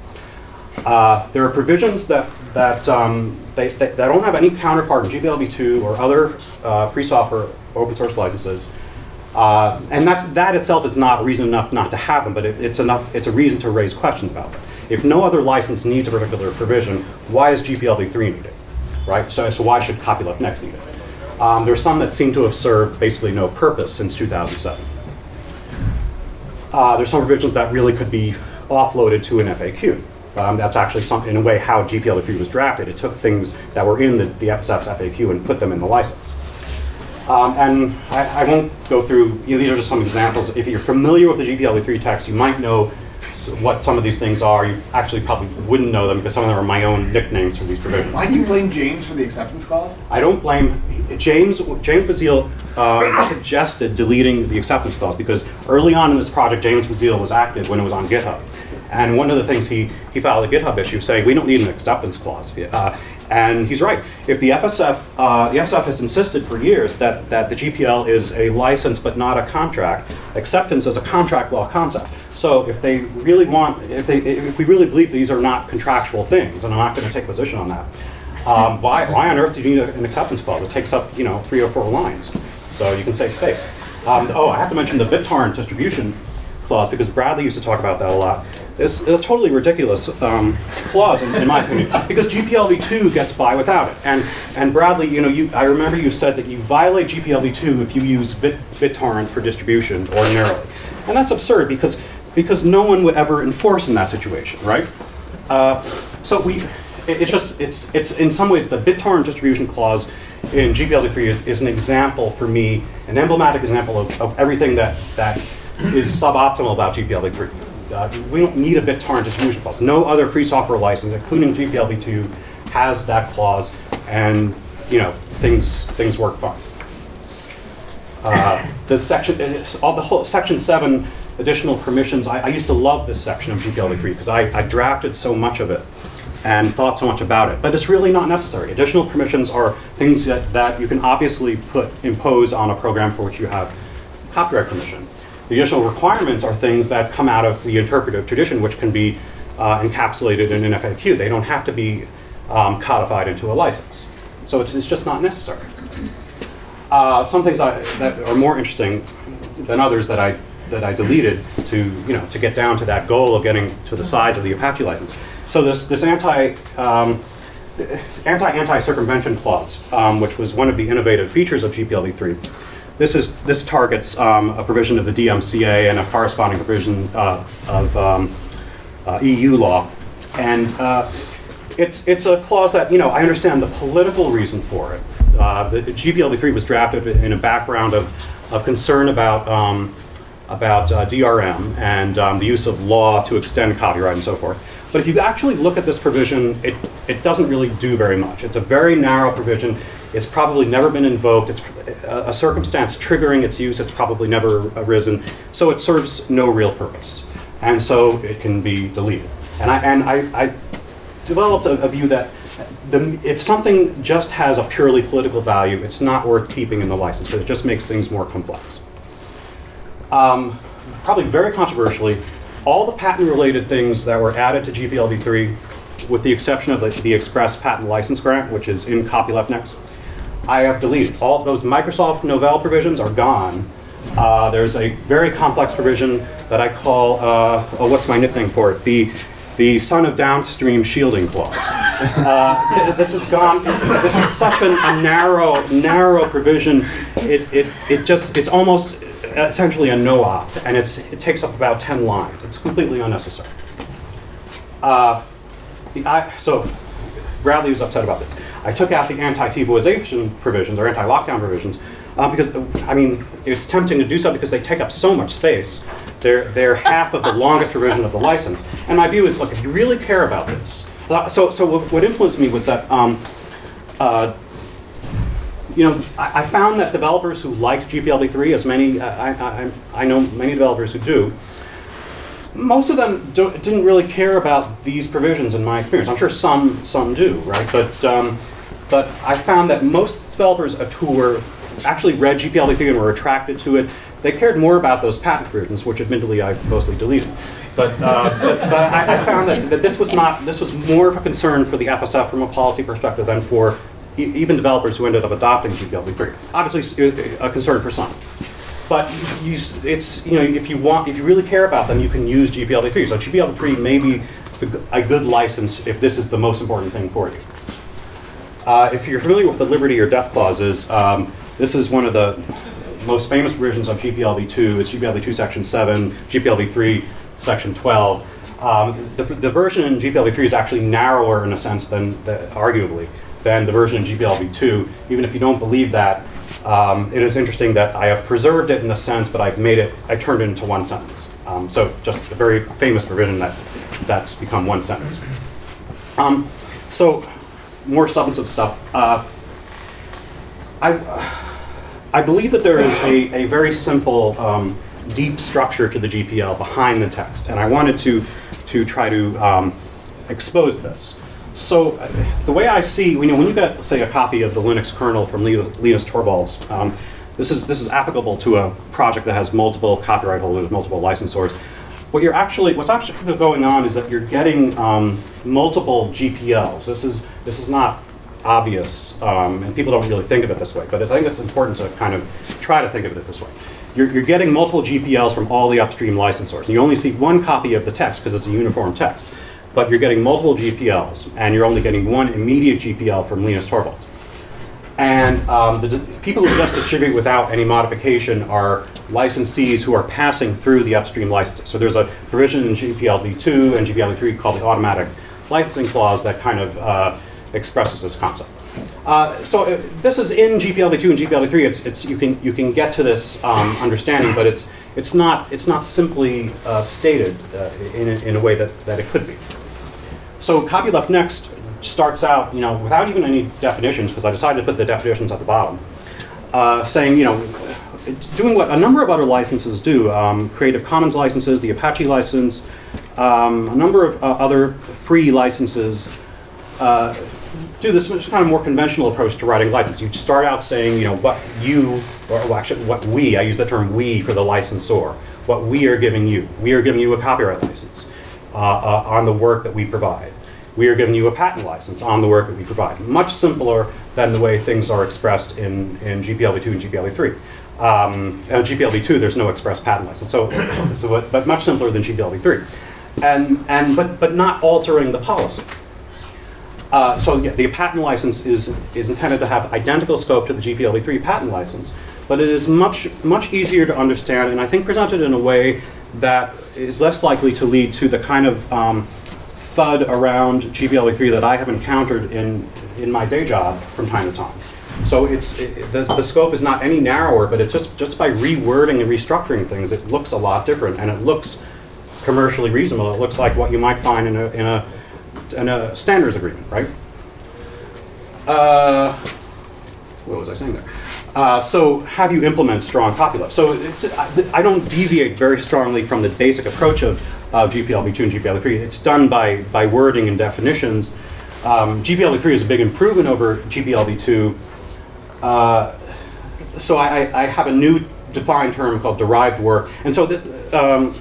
Uh, there are provisions that that um, they, they, that don't have any counterpart in GPLv2 or other uh, free software open source licenses, uh, and that's that itself is not reason enough not to have them, but it, it's enough. It's a reason to raise questions about them. If no other license needs a particular provision, why is GPLv3 need it? right? So, so why should copyleft next need it? Um, are some that seem to have served basically no purpose since 2007. Uh, there's some provisions that really could be offloaded to an FAQ. Um, that's actually some, in a way how GPLv3 was drafted. It took things that were in the, the FSF's FAQ and put them in the license. Um, and I, I won't go through, you know, these are just some examples. If you're familiar with the GPL3 text, you might know what some of these things are. You actually probably wouldn't know them because some of them are my own nicknames for these provisions. Why do you blame James for the acceptance clause? I don't blame James. James Bazile uh, suggested deleting the acceptance clause because early on in this project, James Bazile was active when it was on GitHub, and one of the things he he filed a GitHub issue saying we don't need an acceptance clause. Uh, and he's right. If the FSF, uh, the FSF has insisted for years that, that the GPL is a license but not a contract, acceptance is a contract law concept. So if they really want, if they, if we really believe these are not contractual things, and I'm not going to take a position on that, um, why, why on earth do you need an acceptance clause? It takes up, you know, three or four lines. So you can save space. Um, oh, I have to mention the BitTorrent distribution clause because Bradley used to talk about that a lot. It's a totally ridiculous um, clause, in, in my opinion, because GPLv2 gets by without it. And and Bradley, you know, you I remember you said that you violate GPLv2 if you use Bit, BitTorrent for distribution ordinarily, and that's absurd because because no one would ever enforce in that situation, right? Uh, so we, it- it's just it's it's in some ways the BitTorrent distribution clause in GPLv3 is, is an example for me, an emblematic example of, of everything that that is suboptimal about GPLv3. Uh, we don't need a BitTorrent distribution clause. No other free software license, including GPLv2, has that clause, and you know things things work fine. Uh, the section, uh, all the whole section seven additional permissions. I, I used to love this section of GPLv3 because I, I drafted so much of it and thought so much about it. But it's really not necessary. Additional permissions are things that, that you can obviously put impose on a program for which you have copyright permission. Additional requirements are things that come out of the interpretive tradition, which can be uh, encapsulated in an FAQ. They don't have to be um, codified into a license. So it's, it's just not necessary. Uh, some things I, that are more interesting than others that I that I deleted to you know to get down to that goal of getting to the size of the Apache license. So this this anti um, anti anti circumvention clause, um, which was one of the innovative features of GPLv3. This is this targets um, a provision of the DMCA and a corresponding provision uh, of um, uh, EU law, and uh, it's it's a clause that you know I understand the political reason for it. Uh, the GPLv3 was drafted in a background of, of concern about um, about uh, DRM and um, the use of law to extend copyright and so forth. But if you actually look at this provision, it, it doesn't really do very much. It's a very narrow provision. It's probably never been invoked. It's a, a circumstance triggering its use. It's probably never arisen. So it serves no real purpose. And so it can be deleted. And I, and I, I developed a, a view that the, if something just has a purely political value, it's not worth keeping in the license because it just makes things more complex. Um, probably very controversially, all the patent-related things that were added to GPLv3, with the exception of the, the Express Patent License Grant, which is in copyleft next, I have deleted. All those Microsoft Novell provisions are gone. Uh, there's a very complex provision that I call, uh, oh, what's my nickname for it? The, the son of downstream shielding clause. Uh, th- this is gone. This is such an, a narrow, narrow provision. It, it, it just, it's almost essentially a no-op, and it takes up about 10 lines. It's completely unnecessary. Uh, the, I, so Bradley was upset about this. I took out the anti-TiVoization provisions or anti-lockdown provisions uh, because, I mean, it's tempting to do so because they take up so much space. They're, they're half of the longest provision of the license. And my view is, look, if you really care about this, uh, so, so what, what influenced me was that, um, uh, you know, I, I found that developers who liked GPLv3, as many, uh, I, I, I know many developers who do, most of them didn't really care about these provisions in my experience. I'm sure some some do, right? But um, but I found that most developers who were actually read GPLv3 and were attracted to it, they cared more about those patent provisions, which admittedly I mostly deleted. But, uh, but, but I, I, found that, that this was not this was more of a concern for the FSF from a policy perspective than for even developers who ended up adopting GPLv3. Obviously, a concern for some. But you, it's you know if you want if you really care about them, you can use GPLv3. So GPLv3 may be a good license if this is the most important thing for you. Uh, if you're familiar with the liberty or death clauses, um, this is one of the most famous provisions of GPLv2. It's GPLv2 section 7, GPLv3 section 12. Um, the, the, version in GPLv3 is actually narrower in a sense than, the, arguably, than the version in GPLv2. Even if you don't believe that, um, it is interesting that I have preserved it in a sense, but I've made it, I turned it into one sentence. Um, so just a very famous provision that that's become one sentence. Um, so more substantive stuff. Uh, I, I believe that there is a, a very simple, um, deep structure to the GPL behind the text, and I wanted to, to try to um, expose this. So uh, the way I see, you know, when you get, say, a copy of the Linux kernel from Linus Torvalds, um, this is this is applicable to a project that has multiple copyright holders, multiple licensors. What you're actually, what's actually going on is that you're getting um, multiple GPLs. This is this is not obvious, um, and people don't really think of it this way, but I think it's important to kind of try to think of it this way. You're, you're getting multiple GPLs from all the upstream licensors. You only see one copy of the text because it's a uniform text, but you're getting multiple GPLs, and you're only getting one immediate GPL from Linus Torvalds. And um, the people who just distribute without any modification are licensees who are passing through the upstream licenses. So there's a provision in GPLv2 and GPLv3 called the automatic licensing clause that kind of uh, expresses this concept. Uh, so uh, this is in GPLv2 and GPLv3. It's, it's you can you can get to this um, understanding, but it's it's not it's not simply uh, stated uh, in, a, in a way that, that it could be. So copyleft next starts out, you know, without even any definitions, because I decided to put the definitions at the bottom, uh, saying, you know, doing what a number of other licenses do, um, Creative Commons licenses, the Apache license, um, a number of uh, other free licenses uh, do this kind of more conventional approach to writing license. You start out saying, you know, what you, or well, actually what we, I use the term we for the licensor, what we are giving you. We are giving you a copyright license on the work that we provide. We are giving you a patent license on the work that we provide. Much simpler than the way things are expressed in, in GPLv2 and GPLv3. Um, and GPLv2, there's no express patent license, so, *coughs* so but, but much simpler than GPLv3. And, and, but, but not altering the policy. Uh, so yeah, the patent license is, is intended to have identical scope to the GPLv3 patent license, but it is much, much easier to understand and I think presented in a way that is less likely to lead to the kind of um, FUD around GPLv3 that I have encountered in, in my day job from time to time. So it's, it, the, the scope is not any narrower, but it's just, just by rewording and restructuring things, it looks a lot different and it looks commercially reasonable. It looks like what you might find in a, in a, in a standards agreement, right? Uh, what was I saying there? Uh, so how do you implement strong copyleft? So I, I don't deviate very strongly from the basic approach of, of GPLv2 and GPLv3. It's done by, by wording and definitions. Um, GPLv3 is a big improvement over GPLv2. Uh, so I, I have a new defined term called derived work. And so this, um,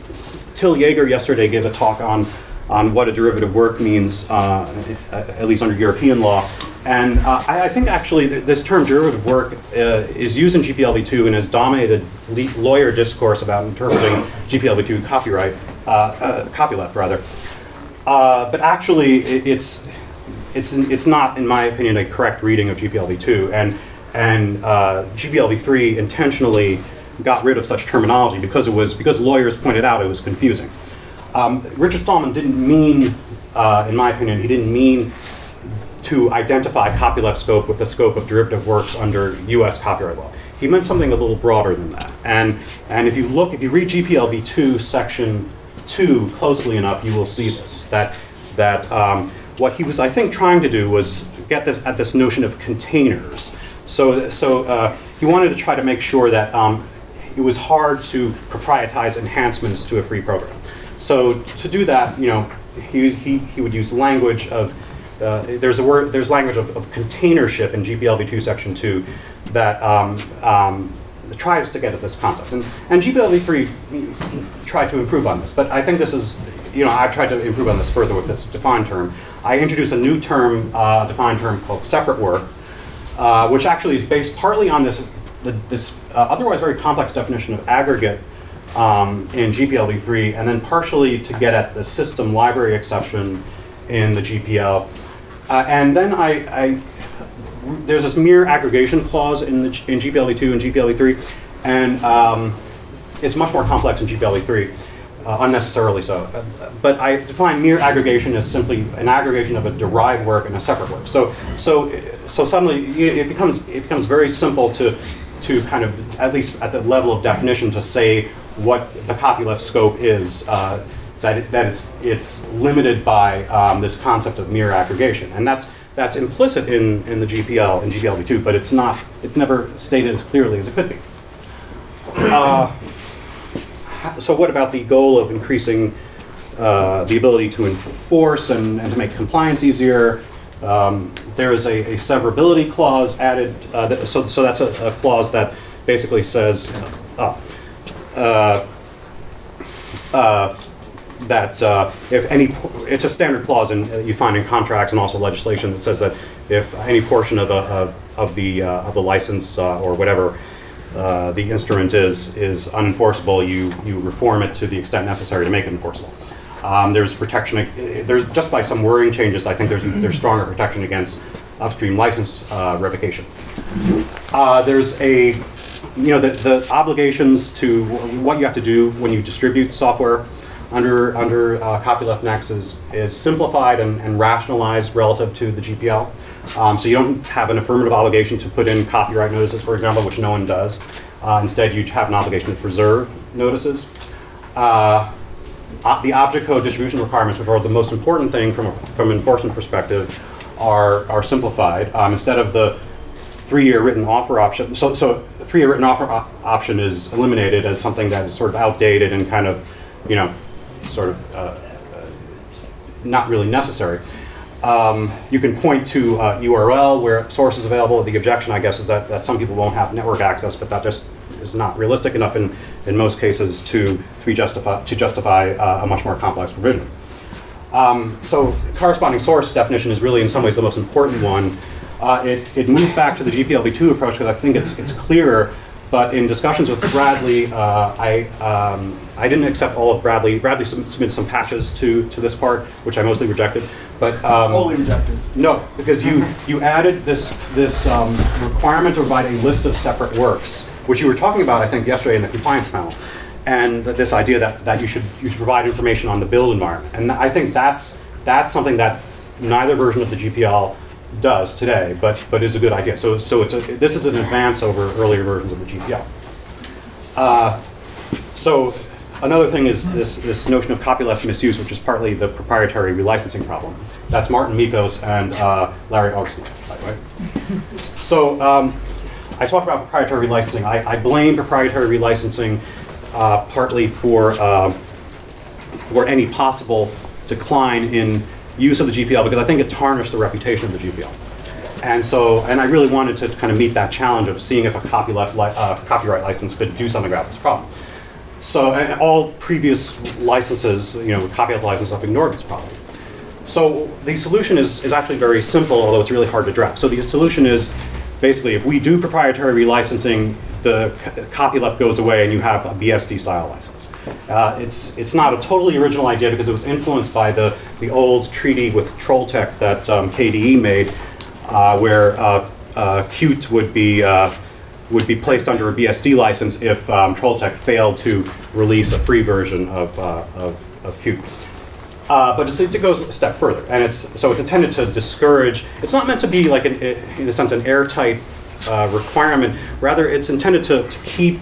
Till yesterday gave a talk on, on what a derivative work means, uh, at least under European law. And uh, I, I think actually th- this term derivative work uh, is used in GPLv2 and has dominated le- lawyer discourse about interpreting GPLv2 copyright, uh, uh, copyleft rather. Uh, but actually, it, it's it's it's not, in my opinion, a correct reading of GPLv2, and and uh, GPLv3 intentionally got rid of such terminology because it was because lawyers pointed out it was confusing. Um, Richard Stallman didn't mean, in my opinion, he didn't mean to identify copyleft scope with the scope of derivative works under U.S. copyright law. He meant something a little broader than that. And and if you look, if you read GPLv2 section two closely enough, you will see this. That that um, what he was, I think, trying to do was get this at this notion of containers. So so uh, he wanted to try to make sure that um, it was hard to proprietize enhancements to a free program. So to do that, you know, he, he, he would use language of, uh, there's a word, there's language of, of containership in GPLv2 section 2 that um, um, tries to get at this concept. And, and GPLv3 tried to improve on this, but I think this is, you know, I've tried to improve on this further with this defined term. I introduced a new term, uh, defined term called separate work, uh, which actually is based partly on this, this uh, otherwise very complex definition of aggregate um, in GPLv3, and then partially to get at the system library exception in the GPL. Uh, and then I, I, there's this mere aggregation clause in, the, in GPLv2 and GPLv3, and um, it's much more complex in GPLv3, uh, unnecessarily so. Uh, but I define mere aggregation as simply an aggregation of a derived work and a separate work. So, so, so suddenly you know, it becomes it becomes very simple to to kind of at least at the level of definition to say what the copyleft scope is. Uh, that, that it's, it's limited by um, this concept of mere aggregation. And that's, that's implicit in, in the GPL and GPLv2, but it's not, it's never stated as clearly as it could be. Uh, so what about the goal of increasing uh, the ability to enforce and, and to make compliance easier? Um, there is a, a, severability clause added, uh, that, so, so that's a, a, clause that basically says, uh, uh, that uh, if any, it's a standard clause in, you find in contracts and also legislation that says that if any portion of, a, of, of the, uh, of the license uh, or whatever uh, the instrument is, is unenforceable, you, you reform it to the extent necessary to make it enforceable. Um, there's protection, there's, just by some wording changes, I think there's, there's stronger protection against upstream license uh, revocation. Uh, there's a, you know, the, the obligations to what you have to do when you distribute software under, under uh, copyleft next is, is simplified and, and rationalized relative to the GPL. Um, so you don't have an affirmative obligation to put in copyright notices, for example, which no one does. Uh, instead, you have an obligation to preserve notices. Uh, the object code distribution requirements, which are the most important thing from, a, from an enforcement perspective, are, are simplified. Um, instead of the three-year written offer option, so, so three-year written offer op- option is eliminated as something that is sort of outdated and kind of, you know, sort of uh, uh, not really necessary. Um, you can point to uh, URL where source is available. The objection, I guess, is that, that some people won't have network access, but that just is not realistic enough in, in most cases to, to justify, to justify uh, a much more complex provision. Um, so corresponding source definition is really in some ways the most important one. Uh, it, it moves back to the GPLv2 approach because I think it's, it's clearer but in discussions with Bradley, uh, I, um, I didn't accept all of Bradley. Bradley sub- submitted some patches to, to this part, which I mostly rejected. But um, Wholly rejected. no, because you, you added this, this um, requirement to provide a list of separate works, which you were talking about, I think, yesterday in the compliance panel. And th- this idea that, that you, should, you should provide information on the build environment. And I think that's, that's something that neither version of the GPL does today, but, but is a good idea. So, so it's a, this is an advance over earlier versions of the GPL. Uh, so another thing is this, this notion of copyleft misuse, which is partly the proprietary relicensing problem. That's Marten Mickos and uh, Larry Augustin, by the way. So um, I talked about proprietary relicensing. I, I blame proprietary relicensing uh, partly for, uh, for any possible decline in use of the GPL because I think it tarnished the reputation of the GPL. And so, and I really wanted to kind of meet that challenge of seeing if a copyleft li- uh, copyright license could do something about this problem. So, all previous licenses, you know, copyleft licenses have ignored this problem. So the solution is, is actually very simple, although it's really hard to draft. So the solution is basically if we do proprietary relicensing, the c- copyleft goes away and you have a BSD style license. Uh, it's, it's not a totally original idea because it was influenced by the, the old treaty with Trolltech that um, KDE made, uh, where uh, uh, Qt would be, uh, would be placed under a BSD license if um, Trolltech failed to release a free version of, uh, of, of Qt. Uh, but it goes a step further, and it's so it's intended to discourage. It's not meant to be like, an, in a sense, an airtight uh, requirement. Rather, it's intended to, to keep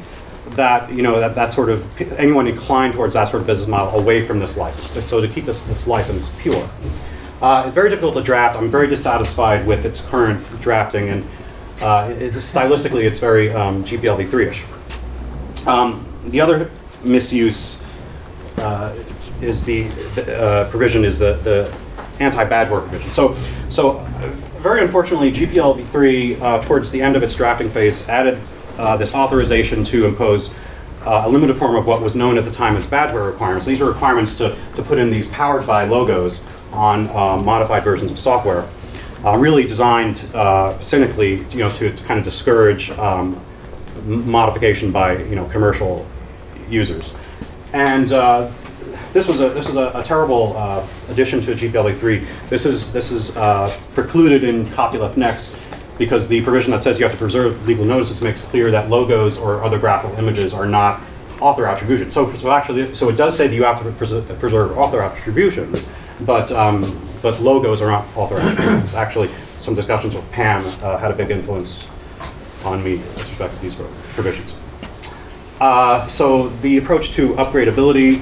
that you know that, that sort of anyone inclined towards that sort of business model away from this license. So to keep this, this license pure. Uh, very difficult to draft. I'm very dissatisfied with its current drafting, and uh, it, stylistically, it's very um, GPLv3ish. Um, the other misuse uh, is the, the uh, provision is the, the anti-badgeware provision. So, so very unfortunately, GPLv3 uh, towards the end of its drafting phase added uh, this authorization to impose uh, a limited form of what was known at the time as badgeware requirements. These are requirements to, to put in these powered by logos on uh, modified versions of software, uh, really designed uh, cynically, you know, to, to kind of discourage um, modification by you know commercial users. And this was a this is a, a terrible uh, addition to GPLv3. This is this is uh, precluded in copyleft next because the provision that says you have to preserve legal notices makes clear that logos or other graphical images are not author attributions. So, so actually, so it does say that you have to preserve, preserve author attributions, but um, but logos are not author attributions. Actually, some discussions with Pam uh, had a big influence on me with respect to these provisions. Uh, so the approach to upgradability,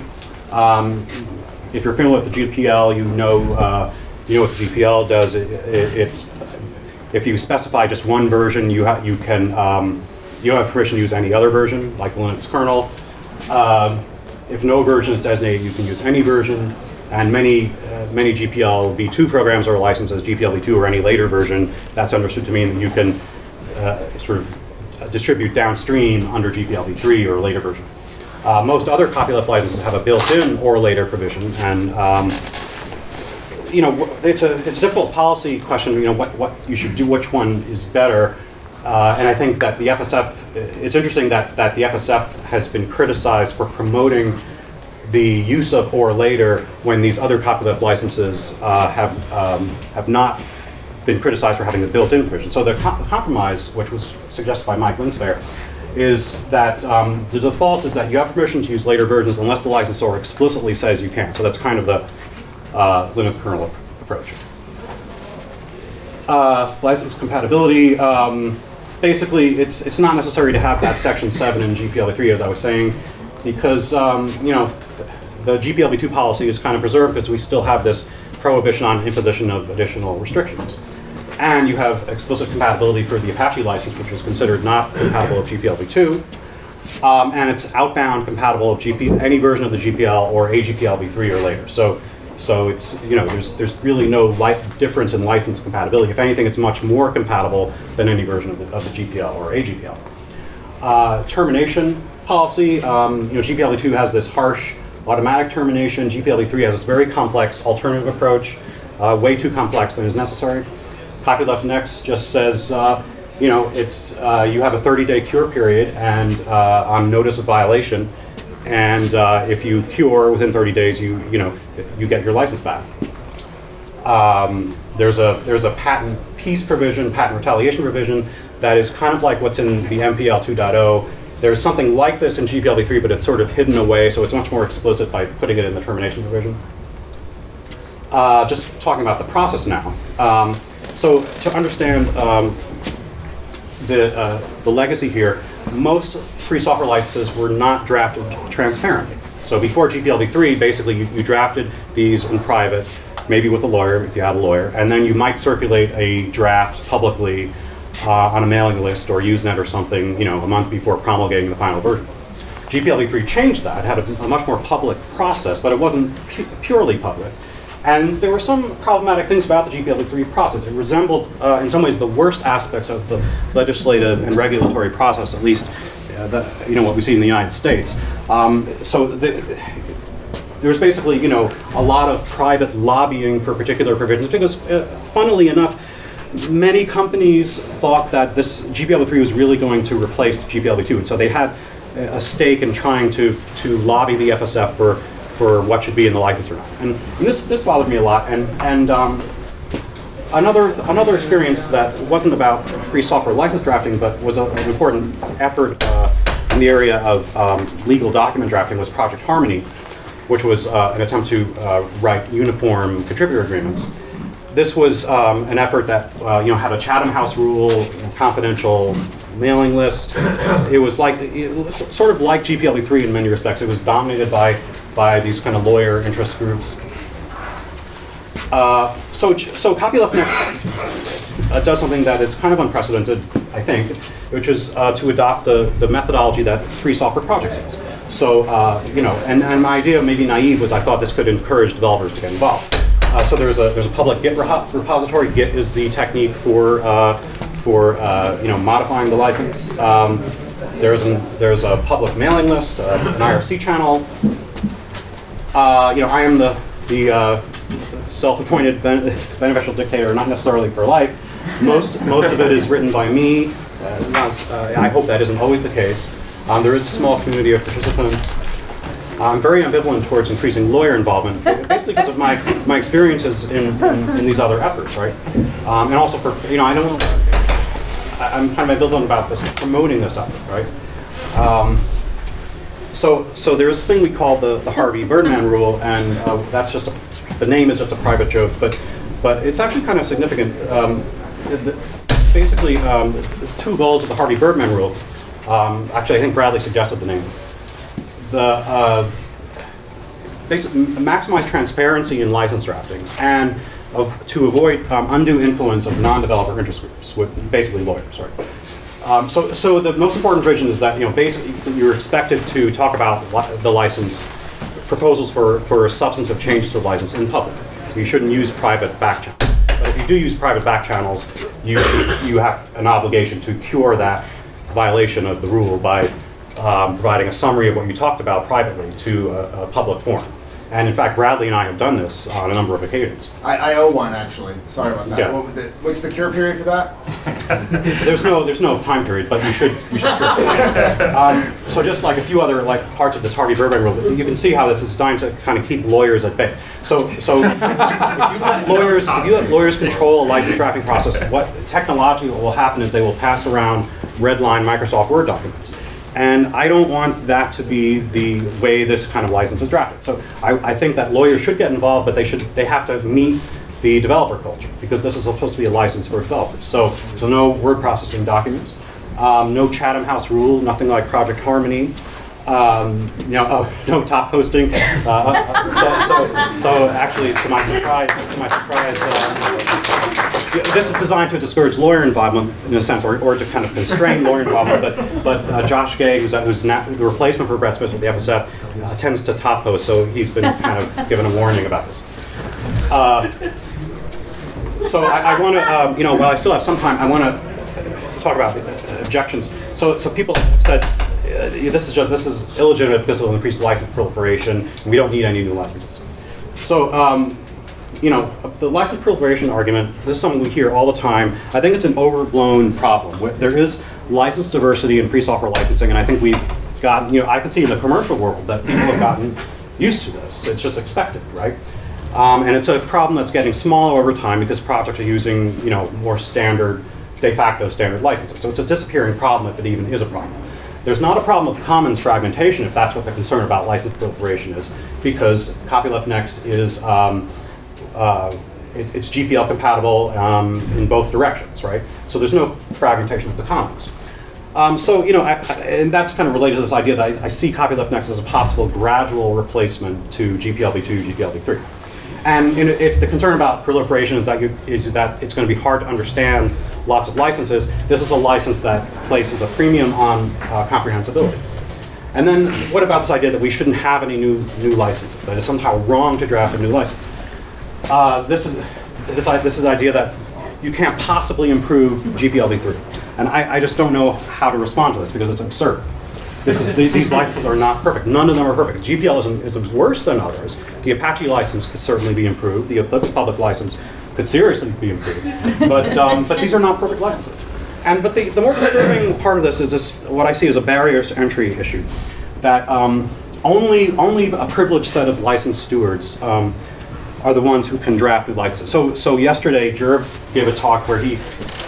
um, if you're familiar with the GPL, you know uh, you know what the GPL does. It, it, it's if you specify just one version, you ha- you can um, you don't have permission to use any other version, like Linux kernel. Um, if no version is designated, you can use any version. And many uh, many GPL v2 programs are licensed as GPL v2 or any later version. That's understood to mean that you can uh, sort of distribute downstream under GPL v3 or later version. Uh, most other copyleft licenses have a built-in or later provision, and um, you know, it's a it's a difficult policy question. You know, what what you should do, which one is better. Uh, and I think that the FSF, it's interesting that, that the FSF has been criticized for promoting the use of or later when these other copyleft licenses uh, have, um, have not been criticized for having the built-in provision. So the, com- the compromise, which was suggested by Mike Linksvayer, is that um, the default is that you have permission to use later versions unless the licensor explicitly says you can. So that's kind of the uh, Linux kernel approach. Uh, license compatibility. Um, basically, it's it's not necessary to have that section seven in GPLv3 as I was saying, because um, you know the GPLv2 policy is kind of preserved because we still have this prohibition on imposition of additional restrictions. And you have explicit compatibility for the Apache license, which was considered not compatible with GPLv2. Um, and it's outbound compatible with GP, any version of the GPL or AGPLv3 or later. So so it's, you know, there's, there's really no li- difference in license compatibility. If anything, it's much more compatible than any version of the, of the GPL or AGPL. Uh, termination policy, um, you know, GPLv2 has this harsh automatic termination. GPLv3 has this very complex alternative approach, uh, way too complex than is necessary. Copyleft Next just says, uh, you know, it's, uh, you have a 30-day cure period and uh, on notice of violation, and uh, if you cure within 30 days, you you know you get your license back. Um, there's a there's a patent peace provision, patent retaliation provision that is kind of like what's in the MPL 2.0. There's something like this in GPLv3, but it's sort of hidden away, so it's much more explicit by putting it in the termination provision. Uh, just talking about the process now. Um, so to understand um, the, uh, the legacy here, most free software licenses were not drafted transparently. So before GPLv3, basically you, you drafted these in private, maybe with a lawyer if you had a lawyer, and then you might circulate a draft publicly uh, on a mailing list or Usenet or something, you know, a month before promulgating the final version. GPLv3 changed that, had a, a much more public process, but it wasn't pu- purely public. And there were some problematic things about the GPLv3 process. It resembled, uh, in some ways, the worst aspects of the legislative and regulatory process, at least uh, the, you know, what we see in the United States. Um, so the, there was basically, you know, a lot of private lobbying for particular provisions because, uh, funnily enough, many companies thought that this GPLv3 was really going to replace GPLv2, and so they had a stake in trying to, to lobby the FSF for for what should be in the license or not. And, and this this bothered me a lot. And and um, another another experience that wasn't about free software license drafting, but was a, an important effort uh, in the area of um, legal document drafting was Project Harmony, which was uh, an attempt to uh, write uniform contributor agreements. This was um, an effort that uh, you know had a Chatham House rule, confidential mailing list. It was like it was sort of like GPLv3 in many respects. It was dominated by by these kind of lawyer interest groups. Uh, so, so Copyleft Next uh, does something that is kind of unprecedented, I think, which is uh, to adopt the, the methodology that free software projects use. So, uh, you know, and, and my idea, maybe naive, was I thought this could encourage developers to get involved. Uh, so there's a there's a public Git repository. Git is the technique for uh, for you know modifying the license. Um, there's an there's a public mailing list, an IRC channel, uh, you know, I am the, the uh, self-appointed ben- *laughs* beneficial dictator, not necessarily for life. Most, most of it is written by me. Uh, not, uh, I hope that isn't always the case. Um, there is a small community of participants. I'm very ambivalent towards increasing lawyer involvement, basically because of my, my experiences in, in, in these other efforts, right? Um, and also for, you know, I don't, I'm kind of ambivalent about this, promoting this effort, right? Um, so, so there's this thing we call the, the Harvey Birdman rule, and uh, that's just a, the name is just a private joke, but, but it's actually kind of significant. Um, the, basically, um, the two goals of the Harvey Birdman rule, um, actually, I think Bradley suggested the name. The uh, maximize transparency in license drafting and of, to avoid um, undue influence of non-developer interest groups, with basically lawyers, right? Um, so, so the most important provision is that you know basically you're expected to talk about li- the license proposals for, for substantive changes to the license in public. You shouldn't use private back channels. But if you do use private back channels, you you have an obligation to cure that violation of the rule by um, providing a summary of what you talked about privately to a, a public forum. And in fact, Bradley and I have done this on a number of occasions. I, I owe one actually. Sorry about that. Yeah. What would the, what's the cure period for that? *laughs* There's no, there's no time period, but you should, you should. *laughs* um, so just like a few other like parts of this Harvey Birdman rule, you can see how this is designed to kind of keep lawyers at bay. So, so *laughs* if you let lawyers, if you let lawyers control a license drafting process, what technologically will happen is they will pass around redline Microsoft Word documents. And I don't want that to be the way this kind of license is drafted. So I, I think that lawyers should get involved, but they should, they have to meet the developer culture because this is supposed to be a license for developers. So, so no word processing documents, um, no Chatham House rule, nothing like Project Harmony, um, you know, oh, *laughs* no top posting. Uh, so, so, so actually, to my surprise, to my surprise, uh, this is designed to discourage lawyer involvement in a sense, or, or to kind of constrain lawyer involvement. But, but uh, Josh Gay, who's, who's na- the replacement for Brett Smith with the FSF, uh, tends to top post, so he's been kind of *laughs* given a warning about this. Uh, so I, I want to, um, you know, while I still have some time, I want to talk about objections. So, so people have said uh, this is just this is illegitimate because of increased license proliferation. We don't need any new licenses. So, um, you know, the license proliferation argument. This is something we hear all the time. I think it's an overblown problem. There is license diversity in free software licensing, and I think we've gotten. You know, I can see in the commercial world that people have gotten used to this. It's just expected, right? Um, and it's a problem that's getting smaller over time because projects are using, you know, more standard, de facto standard licenses. So it's a disappearing problem if it even is a problem. There's not a problem of commons fragmentation if that's what the concern about license proliferation is, because Copyleft Next is um, uh, it, it's GPL compatible um, in both directions, right? So there's no fragmentation of the commons. Um, so, you know, I, I- and that's kind of related to this idea that I, I see Copyleft Next as a possible gradual replacement to GPLv2, GPLv3. And you know, if the concern about proliferation is that, you, is that it's going to be hard to understand lots of licenses, this is a license that places a premium on uh, comprehensibility. And then what about this idea that we shouldn't have any new, new licenses, that it's somehow wrong to draft a new license? Uh, this is this, this is the idea that you can't possibly improve GPLv3. And I, I just don't know how to respond to this because it's absurd. This is, the- these licenses are not perfect. None of them are perfect. GPL is, is worse than others. The Apache license could certainly be improved. The Eclipse public license could seriously be improved. But, um, but these are not perfect licenses. And but the, the more disturbing part of this is this, what I see as a barriers to entry issue. That um, only, only a privileged set of licensed stewards um, are the ones who can draft new licenses. So, so yesterday, Gerv gave a talk where he,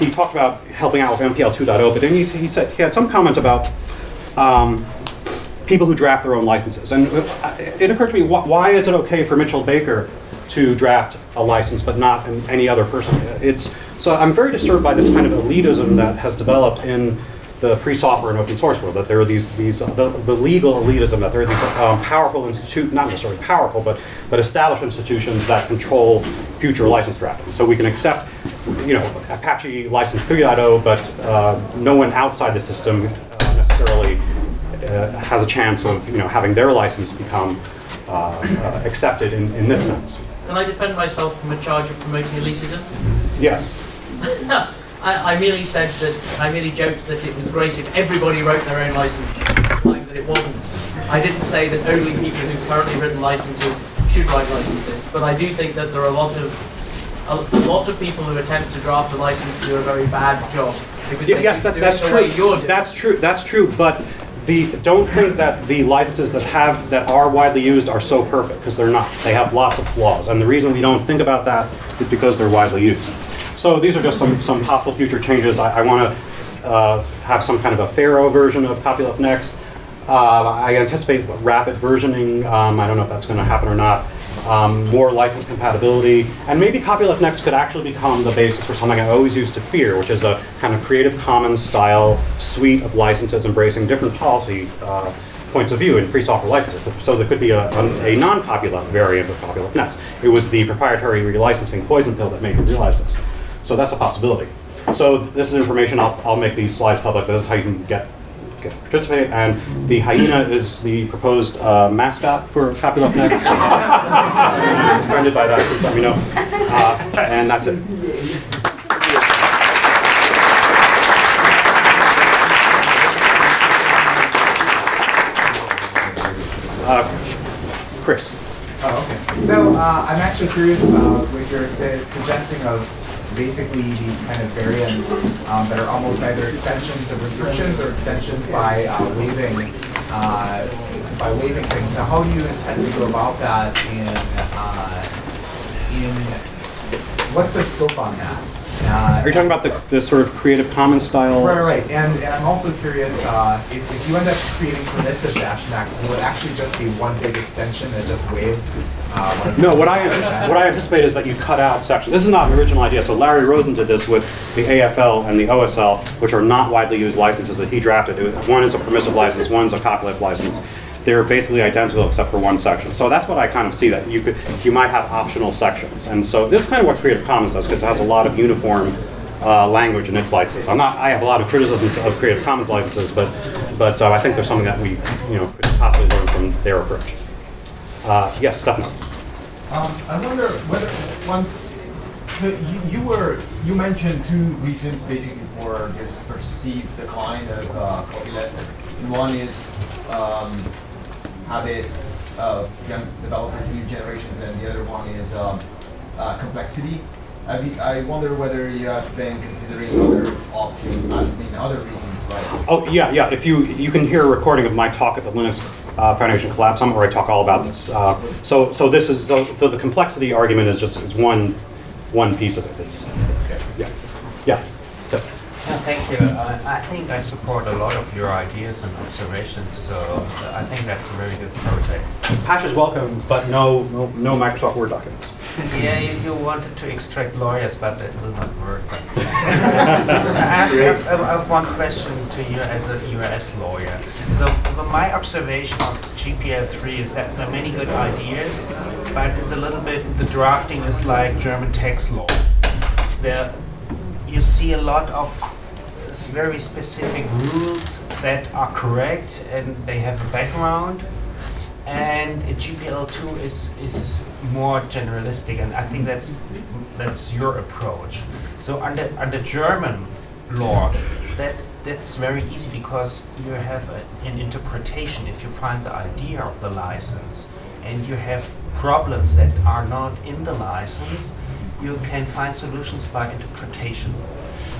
he talked about helping out with MPL 2.0, but then he, he said he had some comment about um, people who draft their own licenses. And uh, it occurred to me, wh- why is it okay for Mitchell Baker to draft a license, but not any other person? It's so I'm very disturbed by this kind of elitism that has developed in the free software and open source world. That there are these these uh, the, the legal elitism that there are these um, powerful institute not necessarily powerful, but but established institutions that control future license drafting. So we can accept, you know, Apache license 3.0, but uh, no one outside the system uh, necessarily uh, has a chance of you know having their license become uh, uh, accepted in, in this sense. Can I defend myself from a charge of promoting elitism? Yes. *laughs* I, I merely said that, I merely joked that it was great if everybody wrote their own license, implying that it wasn't. I didn't say that only people who've currently written licenses should write licenses, but I do think that there are a lot of, a, a lot of people who attempt to draft a license do a very bad job. Yeah, yes, that, that's true. way you're doing. That's true. That's true. But the don't think that the licenses that have that are widely used are so perfect because they're not. They have lots of flaws, and the reason we don't think about that is because they're widely used. So these are just some some possible future changes. I, I want to uh, have some kind of a Affero version of Copyleft Next. Uh, I anticipate rapid versioning. Um, I don't know if that's going to happen or not. Um, more license compatibility, and maybe Copyleft Next could actually become the basis for something I always used to fear, which is a kind of Creative Commons style suite of licenses embracing different policy uh, points of view in free software licenses. So there could be a, a, a non-Copyleft variant of Copyleft Next. It was the proprietary relicensing poison pill that made me realize this. So that's a possibility. So this is information, I'll, I'll make these slides public, this is how you can get, get to participate, and the hyena is the proposed uh, mascot for Copyleft Next. If *laughs* anyone's offended by that, please let me know. Uh, and that's it. Uh, Chris. Oh, okay. So uh, I'm actually curious about what you're su- suggesting of basically these kind of variants um, that are almost either extensions of restrictions or extensions by uh, waiving uh, by waiving things. Now, how do you intend to go about that? In uh, in what's the scope on that? Uh, Are you talking about the, the sort of Creative Commons style? Right, right, right. And, and I'm also curious, uh, if, if you end up creating permissive dash max, will it actually just be one big extension that just waives? Uh, No, what I, what I anticipate is that you cut out sections. This is not an original idea. So Larry Rosen did this with the AFL and the OSL, which are not widely used licenses that he drafted. One is a permissive license, one's a copyleft license. They're basically identical except for one section. So that's what I kind of see that you could, you might have optional sections. And so this is kind of what Creative Commons does because it has a lot of uniform uh, language in its licenses. I'm not, I have a lot of criticisms of Creative Commons licenses, but, but uh, I think there's something that we, you know, could possibly learn from their approach. Uh, yes, Stefano. Um, I wonder whether once, so you, you were, you mentioned two reasons basically for this perceived decline of uh, copyleft. One is um, habits of young developers, new generations, and the other one is um, uh, complexity. I, be, I wonder whether you have been considering other options, I mean, other reasons, like Oh, yeah, yeah. If you, you can hear a recording of my talk at the Linux uh, Foundation Collab Summit where I talk all about this. Uh, so, so this is, so, so the complexity argument is just is one, one piece of it. It's, yeah, yeah. Thank you. Uh, I think I support a lot of your ideas and observations, so I think that's a very good project. patch is welcome, but no, no, no Microsoft Word documents. *laughs* Yeah, you, you wanted to extract lawyers, but that will not work. *laughs* I have, I have- I have one question to you as a US lawyer. So my observation on GPL3 is that there are many good ideas, but it's a little bit, the drafting is like German tax law. There, you see a lot of very specific rules that are correct and they have a background. And a GPL2 is, is more generalistic, and I think that's, that's your approach. So under, under German law, that, that's very easy because you have a, an interpretation if you find the idea of the license and you have problems that are not in the license, you can find solutions by interpretation.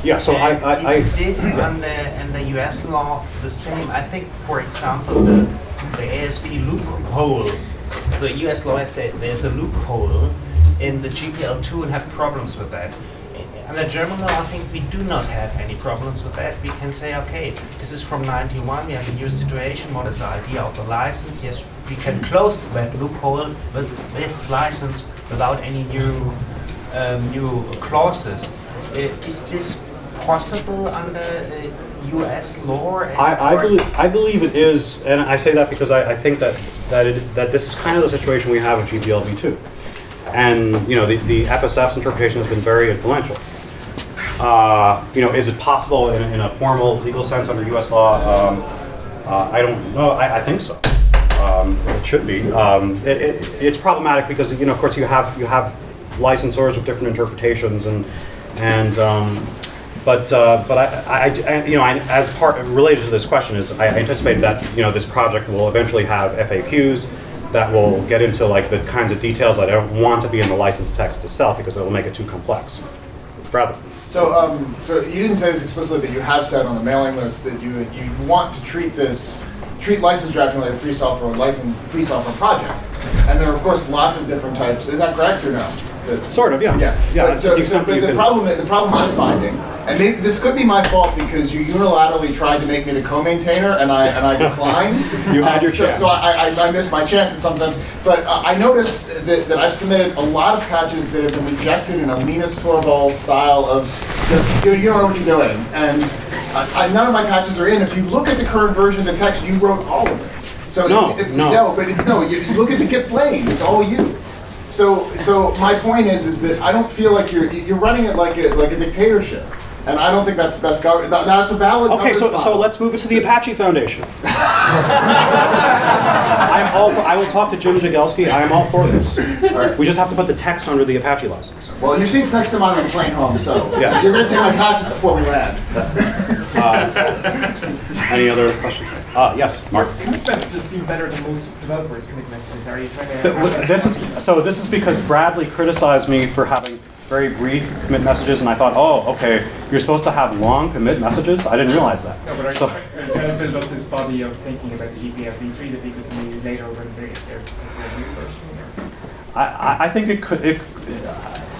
Yeah, so I, I, I Is this under, under US law the same? I think, for example, the, the ASP loophole, the US law said there's a loophole in the GPL2 and have problems with that. Under German law, I think we do not have any problems with that. We can say, okay, this is from 91, we have a new situation, what is the idea of the license? Yes, we can close that loophole with this license without any new, um, new clauses. Uh, Is this possible under uh, US law? I, I believe I believe it is, and I say that because I, I think that that it, that this is kind of the situation we have with GPLv two, and you know the, the FSF's interpretation has been very influential. Uh, you know, is it possible in, in a formal legal sense under U.S. law? Um, uh, I don't know. I, I think so. Um, it should be. Um, it, it, it's problematic because you know, of course, you have you have licensors with different interpretations, and and um, but uh, but I, I, I- you know I, as part related to this question is I anticipate that you know this project will eventually have FAQs that will get into like the kinds of details that I don't want to be in the license text itself because it will make it too complex. Rather, So, um, so you didn't say this explicitly, but you have said on the mailing list that you you want to treat this treat license drafting like a free software license free software project, and there are of course lots of different types. Is that correct or no? Sort of, yeah, Yeah, yeah. But, so, the so, but the can- problem, the problem I'm finding, and maybe this could be my fault because you unilaterally tried to make me the co-maintainer, and I and I *laughs* declined. You had your so, chance. So I, I, I missed my chance in some sense. But uh, I noticed that, that I've submitted a lot of patches that have been rejected in a Linus Torvalds style of just you, you don't know what you're doing, and I, I, none of my patches are in. If you look at the current version of the text, you wrote all of it. So No, if, if, no. but it's no. You, you look at the Git blame; it's all you. So, so my point is, is that I don't feel like you're you're running it like a like a dictatorship, and I don't think that's the best government. Now, it's a valid. Okay, so, so let's move it to the Apache Foundation. I'm all, I will talk to Jim Jagielski, I am all for this. right. We just have to put the text under the Apache license. Well, your seat's next to mine on the plane home, so Yeah. you're gonna take my patches before we land. Uh, *laughs* any other questions? Uh, yes, Mark. Commit messages seem better than most developers' commit messages. Are you trying to? Th- This is, so this is because Bradley criticized me for having very brief commit messages, and I thought, oh, okay, you're supposed to have long commit messages? I didn't realize that. No, but are So- you trying to build up this body of thinking about the GPL v3 that people can use later when they, they're, new version? I, I- think it could, it,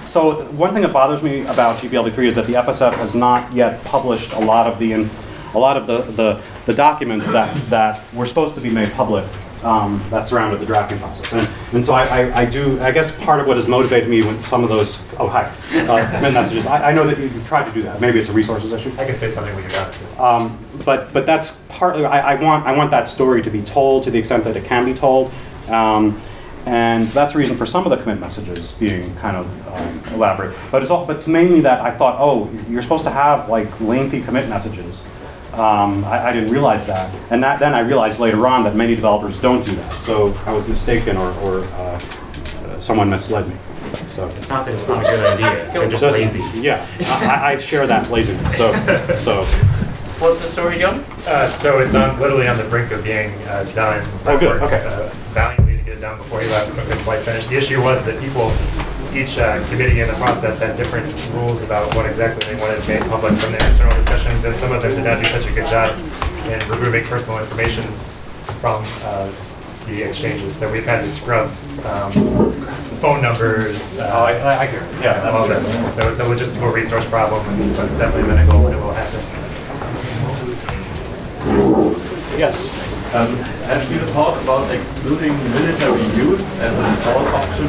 so one thing that bothers me about GPLv3 is that the FSF has not yet published a lot of the, in- a lot of the, the, the documents that, that were supposed to be made public um, that surrounded the drafting process. And, and so I, I, I do, I guess part of what has motivated me when some of those, oh, hi, uh, *laughs* commit messages, I, I know that you've tried to do that. Maybe it's a resources issue. I can say something when you're done. Um, but but that's partly I, I want I want that story to be told to the extent that it can be told, um, and that's the reason for some of the commit messages being kind of um, elaborate. But it's all but it's mainly that I thought oh you're supposed to have like lengthy commit messages. Um, I, I didn't realize that, and that then I realized later on that many developers don't do that. So I was mistaken, or, or uh, uh, someone misled me. So It's not that it's not a good idea, *laughs* they're just So- lazy. Yeah, I, I share that laziness. So so. What's the story, John? Uh, so it's on, literally on the brink of being uh, done. Oh, good, okay. uh, Valiantly to get it done before he left, but couldn't quite finish. The issue was that people, each uh, committee in the process had different rules about what exactly they wanted made public from their internal discussions, and some of them did not do such a good job in removing personal information from uh, the exchanges. So we've had to scrub um, phone numbers. Uh, Oh, I, I, I hear it. Yeah, that's all that. So it's a logistical resource problem, but it's definitely been a goal, and it will happen. Yes. Um, have you thought about excluding military use as a default option?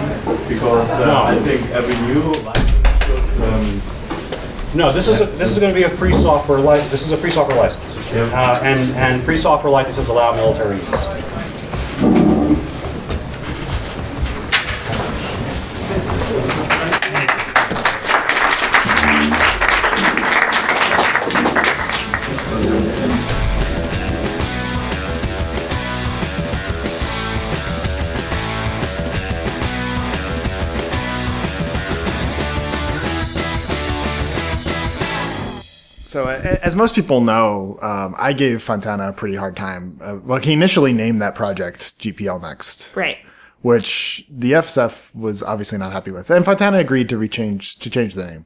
Because uh, No. I think every new license should. Um, No, this is a, this is going to be a free software license. This is a free software license, uh, and and free software licenses allow military use. Most people know, um, I gave Fontana a pretty hard time. Uh, well, he initially named that project GPL Next, Right. which the FSF was obviously not happy with, and Fontana agreed to rechange to change the name.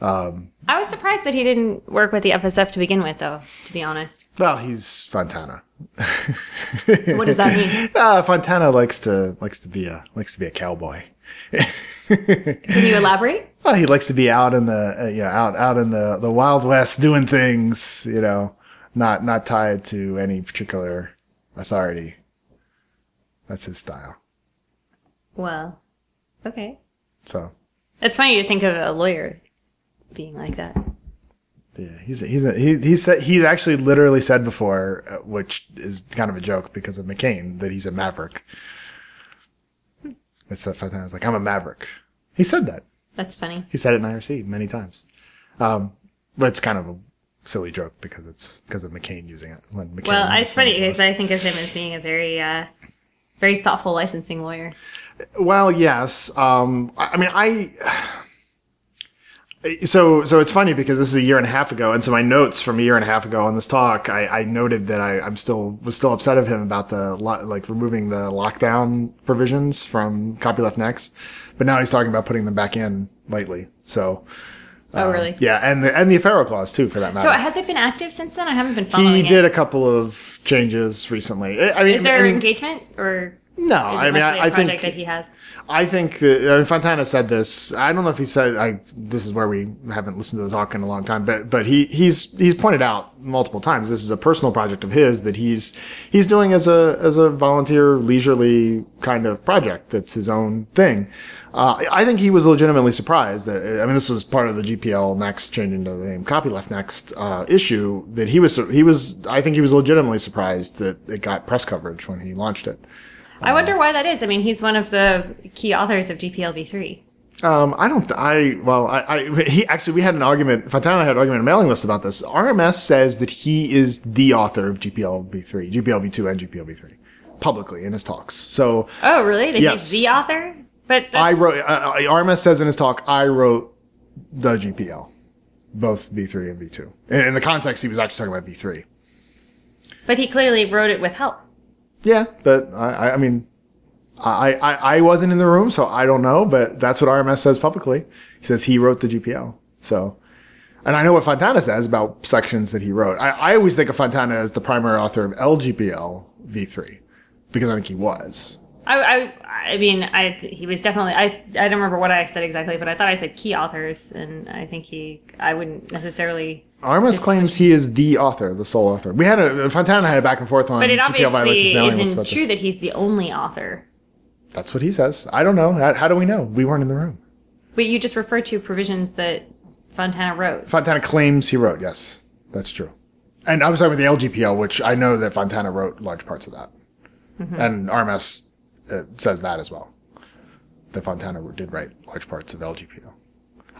I was surprised that he didn't work with the FSF to begin with, though, to be honest. Well, he's Fontana. What does that mean? *laughs* Uh, Fontana likes to likes to be a likes to be a cowboy. *laughs* Can you elaborate? Well, he likes to be out in the uh, yeah out out in the the wild west doing things, you know, not not tied to any particular authority. That's his style. Well, okay. So It's funny to think of a lawyer being like that. yeah, he's he's a, he he said he's actually literally said before, uh, which is kind of a joke because of McCain, that he's a maverick. It's that five times. I was like I'm a maverick. He said that. That's funny. He said it in IRC many times. Um, but it's kind of a silly joke because it's because of McCain using it. When McCain Well, it's funny because I think of him as being a very, uh, very thoughtful licensing lawyer. Well, yes. Um, I I mean, I. So, so it's funny because this is a year and a half ago, and so my notes from a year and a half ago on this talk, I, I noted that I, I'm still was still upset of him about the lo- like removing the lockdown provisions from Copyleft Next, but now he's talking about putting them back in lately. So, Oh, um, really? yeah, and the and the Affero clause too, for that matter. So has it been active since then? I haven't been following he it. did a couple of changes recently. I I mean, Is there I mean, engagement or No, I mean, I, I- a I project think- that he has? I think that I mean, Fontana said this. I don't know if he said I. This is where we haven't listened to the talk in a long time, but but he he's he's pointed out multiple times this is a personal project of his that he's he's doing as a as a volunteer leisurely kind of project that's his own thing. Uh, I think he was legitimately surprised that I mean this was part of the GPL next changing to the name Copyleft next uh, issue that he was he was I think he was legitimately surprised that it got press coverage when he launched it. I wonder why that is. I mean, he's one of the key authors of GPLv3. Um, I don't. I well, I, I he actually we had an argument. Fontana and I had an argument in a mailing list about this. RMS says that he is the author of GPL v3, GPL v2, and GPL v3 publicly in his talks. So Oh, really? That Yes. he's the author? But I wrote. Uh, uh, RMS says in his talk, I wrote the GPL, both v3 and v2. In, in the context, he was actually talking about v3. But he clearly wrote it with help. Yeah, but I, I- mean, I, I, I wasn't in the room, so I don't know, but that's what RMS says publicly. He says he wrote the GPL. So, and I know what Fontana says about sections that he wrote. I, I always think of Fontana as the primary author of LGPL v3 because I think he was. I, I, I mean, I he was definitely. I, I don't remember what I said exactly, but I thought I said key authors, and I think he. I wouldn't necessarily. RMS claims he is the author, the sole author. We had a Fontana had a back and forth on But it GPL obviously isn't true this. that he's the only author. That's what he says. I don't know. How, how do we know? We weren't in the room. But you just referred to provisions that Fontana wrote. Fontana claims he wrote. Yes, that's true. And I was talking about the LGPL, which I know that Fontana wrote large parts of that, Mhm. and RMS uh, says that as well. That Fontana did write large parts of LGPL.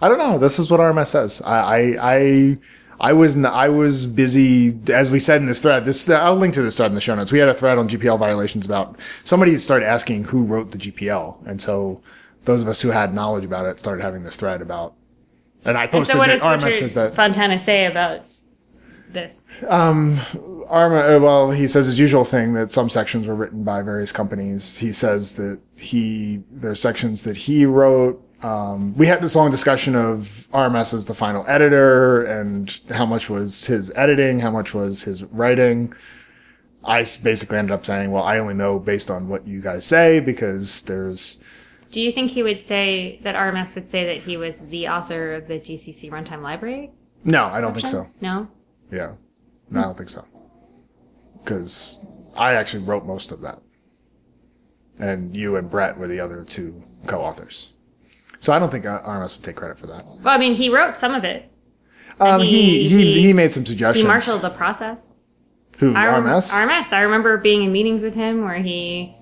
I don't know. This is what RMS says. I I I, I was I was busy as we said in this thread. This I'll link to this thread in the show notes. We had a thread on GPL violations about somebody started asking who wrote the GPL, and so those of us who had knowledge about it started having this thread about. And I And posted so, what that says that Fontana say about this? um, RMS, uh, well, he says his usual thing that some sections were written by various companies. He says that he, there's sections that he wrote. Um, we had this long discussion of RMS as the final editor and how much was his editing, how much was his writing. I basically ended up saying, well, I only know based on what you guys say because there's, Do you think he would say that RMS would say that he was the author of the GCC runtime library? no, I don't think so. No. Yeah. No, I don't think so. Because I actually wrote most of that. And you and Brett were the other two co-authors. So I don't think RMS would take credit for that. Well, I mean, he wrote some of it. Um, And he, he, he, made some suggestions. He marshaled the process. Who, I rem- RMS? RMS. I remember being in meetings with him where he,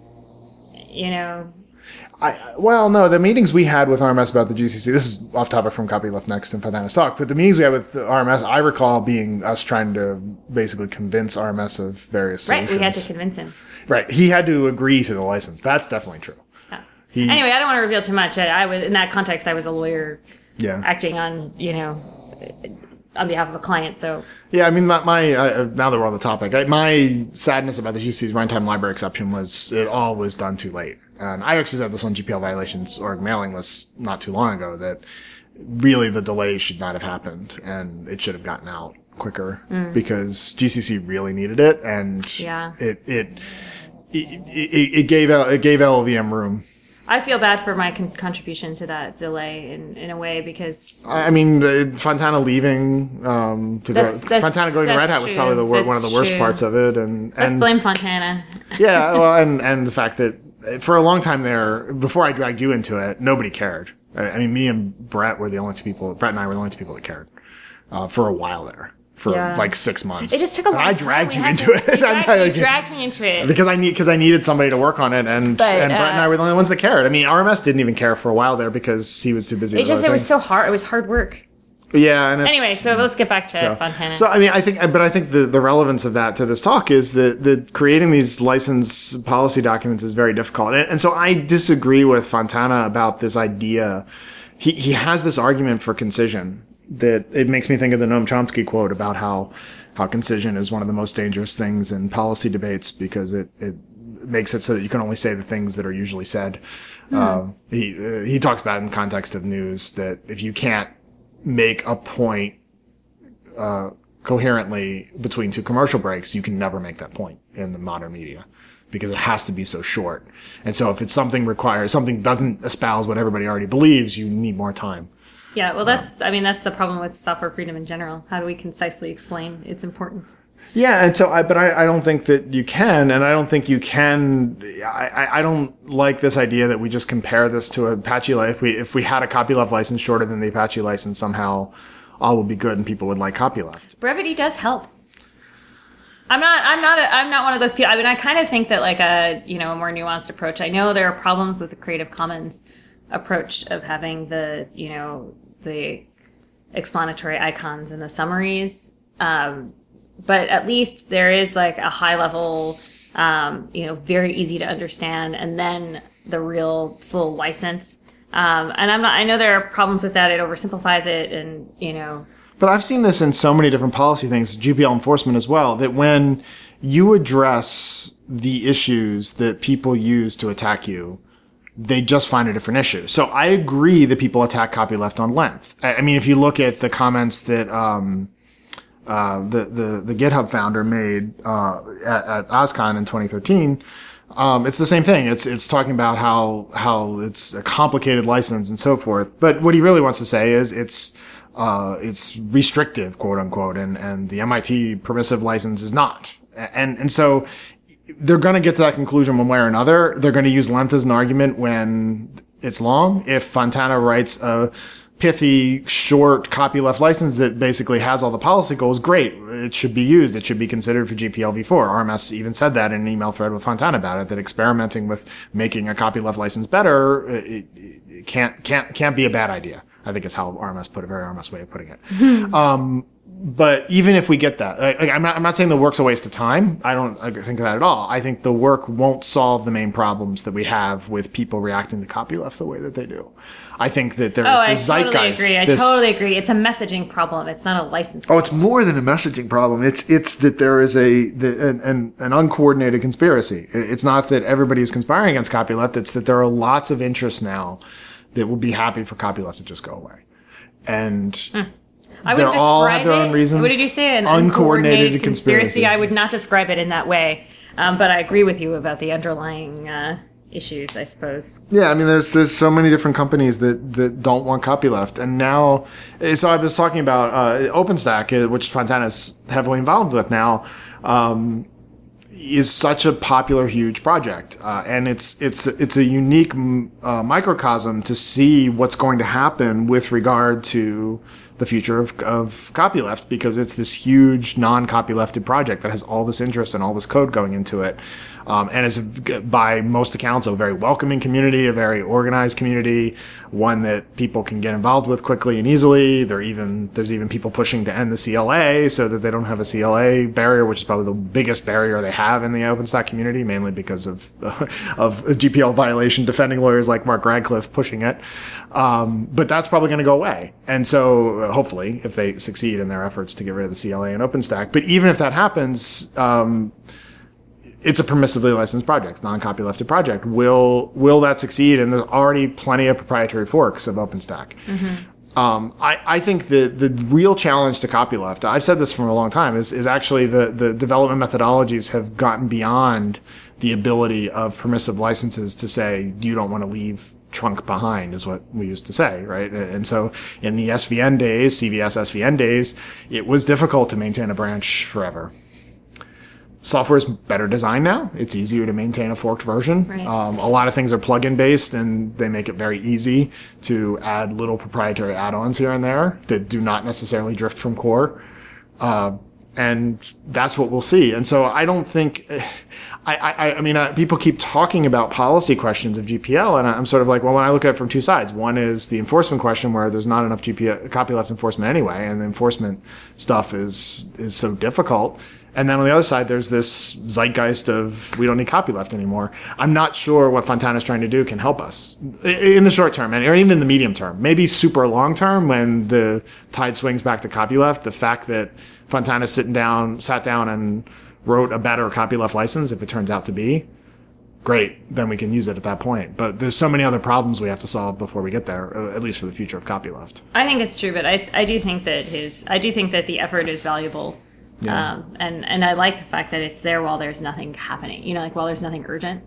you know, I, well, no, the meetings we had with RMS about the GCC, this is off topic from Copyleft Next and Fontana's talk, but the meetings we had with RMS, I recall being us trying to basically convince RMS of various things. right? solutions. We had to convince him. Right. He had to agree to the license. That's definitely true. He, Anyway, I don't want to reveal too much. I, I was in that context. I was a lawyer Yeah. acting on, you know, on behalf of a client. So Yeah, I mean, my, my uh, now that we're on the topic, I, my sadness about the GC's runtime library exception was it all was done too late. And I actually said this on GPL violations org mailing list not too long ago that really the delay should not have happened and it should have gotten out quicker Mm. because GCC really needed it and Yeah. it, it, it, it, it gave it gave LLVM room. I feel bad for my con- contribution to that delay in, in a way because I I mean, Fontana leaving um, to That's- go, that's- Fontana going to that's Red Hat was true. probably the wor- one of the That's worst true. parts of it, and let's and blame Fontana. *laughs* yeah, well, and and the fact that uh, for a long time there, before I dragged you into it, nobody cared. I, I mean, me and Brett were the only two people. Brett and I were the only two people that cared uh, for a while there, for Yeah. like six months. It just took a And long I dragged We you into to- it. *laughs* You dragged, you dragged me into it. because I need because I needed somebody to work on it, and But, and Brett and I uh, were the only ones that cared. I mean, RMS didn't even care for a while there because he was too busy. It just it was so hard. It was hard work. yeah. And Anyway, so let's get back to so, Fontana. so I mean, I think, but I think the, the relevance of that to this talk is that that creating these license policy documents is very difficult, and, and so I disagree with Fontana about this idea. He he has this argument for concision that it makes me think of the Noam Chomsky quote about how how concision is one of the most dangerous things in policy debates because it it makes it so that you can only say the things that are usually said. Hmm. Um, he uh, he talks about in context of news that if you can't make a point uh, coherently between two commercial breaks, you can never make that point in the modern media because it has to be so short. And so if it's something requires something doesn't espouse what everybody already believes, you need more time. Yeah, well, that's I mean that's the problem with software freedom in general. How do we concisely explain its importance? Yeah, and so I, but I, I don't think that you can, and I don't think you can. I, I- I don't like this idea that we just compare this to Apache. Li- If we if we had a copyleft license shorter than the Apache license, somehow all would be good, and people would like copyleft. Brevity does help. I'm not. I'm not. A, I'm not one of those people. I mean, I kind of think that like a you know a more nuanced approach. I know there are problems with the Creative Commons approach of having the you know the explanatory icons and the summaries. Um, but at least there is like a high level, um, you know, very easy to understand, and then the real full license. Um, and I'm not. I know there are problems with that. It oversimplifies it, and you know. But I've seen this in so many different policy things, GPL enforcement as well, that when you address the issues that people use to attack you, they just find a different issue. So I agree that people attack copyleft on length. I, I mean, if you look at the comments that um, uh, the, the the GitHub founder made uh, at, at in 2013, um, it's the same thing. It's it's talking about how how it's a complicated license and so forth. But what he really wants to say is it's uh, it's restrictive, quote unquote, and and the MIT permissive license is not. And and so they're going to get to that conclusion one way or another. They're going to use length as an argument when it's long. If Fontana writes a pithy, short copyleft license that basically has all the policy goals, great. It should be used. It should be considered for GPL v4. RMS even said that in an email thread with Fontana about it, that experimenting with making a copyleft license better it, it can't, can't, can't be a bad idea. I think is how RMS put it, very RMS way of putting it. um, but even if we get that, like, I'm not, I'm not saying the work's a waste of time. I don't think of that at all. I think the work won't solve the main problems that we have with people reacting to copyleft the way that they do. I think that there's Oh, I this totally zeitgeist. agree. I this- totally agree. It's a messaging problem. It's not a license. Oh, it's more than a messaging problem. It's it's that there is a the, an, an an uncoordinated conspiracy. It's not that everybody is conspiring against copyleft. It's that there are lots of interests now that will be happy for copyleft to just go away, and hmm. I would all have their it. own reasons. What did you say? An Uncoordinated uncoordinated conspiracy. conspiracy. I would not describe it in that way. Um, but I agree with you about the underlying uh, issues. I suppose. Yeah, I mean, there's there's so many different companies that that don't want copyleft, and now, eh, so I was talking about uh, OpenStack, uh, which Fontana is heavily involved with now. Um, is such a popular, huge project, uh, and it's it's it's a unique uh, microcosm to see what's going to happen with regard to the future of, of copyleft because it's this huge non-copylefted project that has all this interest and all this code going into it, um, and is by most accounts a very welcoming community, a very organized community, one that people can get involved with quickly and easily. There even there's even people pushing to end the CLA so that they don't have a CLA barrier, which is probably the biggest barrier they have in the OpenStack community, mainly because of *laughs* of GPL violation defending lawyers like Mark Radcliffe pushing it. Um, but that's probably going to go away, and so uh, hopefully, if they succeed in their efforts to get rid of the CLA and OpenStack, but even if that happens. Um, it's a permissively licensed project, non-copylefted project. Will will that succeed? And there's already plenty of proprietary forks of OpenStack. Um, I, I think the the real challenge to copyleft, I've said this for a long time, is is actually the the development methodologies have gotten beyond the ability of permissive licenses to say you don't want to leave trunk behind is what we used to say, right? And so in the SVN days, CVS SVN days, it was difficult to maintain a branch forever software is better designed now. It's easier to maintain a forked version. Right. Um, a lot of things are plugin based and they make it very easy to add little proprietary add-ons here and there that do not necessarily drift from core. Uh, and that's what we'll see. And so I don't think, *sighs* I, I, I mean, uh, people keep talking about policy questions of GPL, and I'm sort of like, well, when I look at it from two sides, one is the enforcement question where there's not enough GPL copyleft enforcement anyway, and the enforcement stuff is is so difficult. And then on the other side, there's this zeitgeist of we don't need copyleft anymore. I'm not sure what Fontana's trying to do can help us in the short term, and or even in the medium term. Maybe super long term when the tide swings back to copyleft. The fact that Fontana's sitting down, sat down, and wrote a better copyleft license, if it turns out to be, great. Then we can use it at that point. But there's so many other problems we have to solve before we get there, uh, at least for the future of copyleft. I think it's true, but I, I do think that his I do think that the effort is valuable. Yeah. Um, and and I like the fact that it's there while there's nothing happening. You know, like while there's nothing urgent.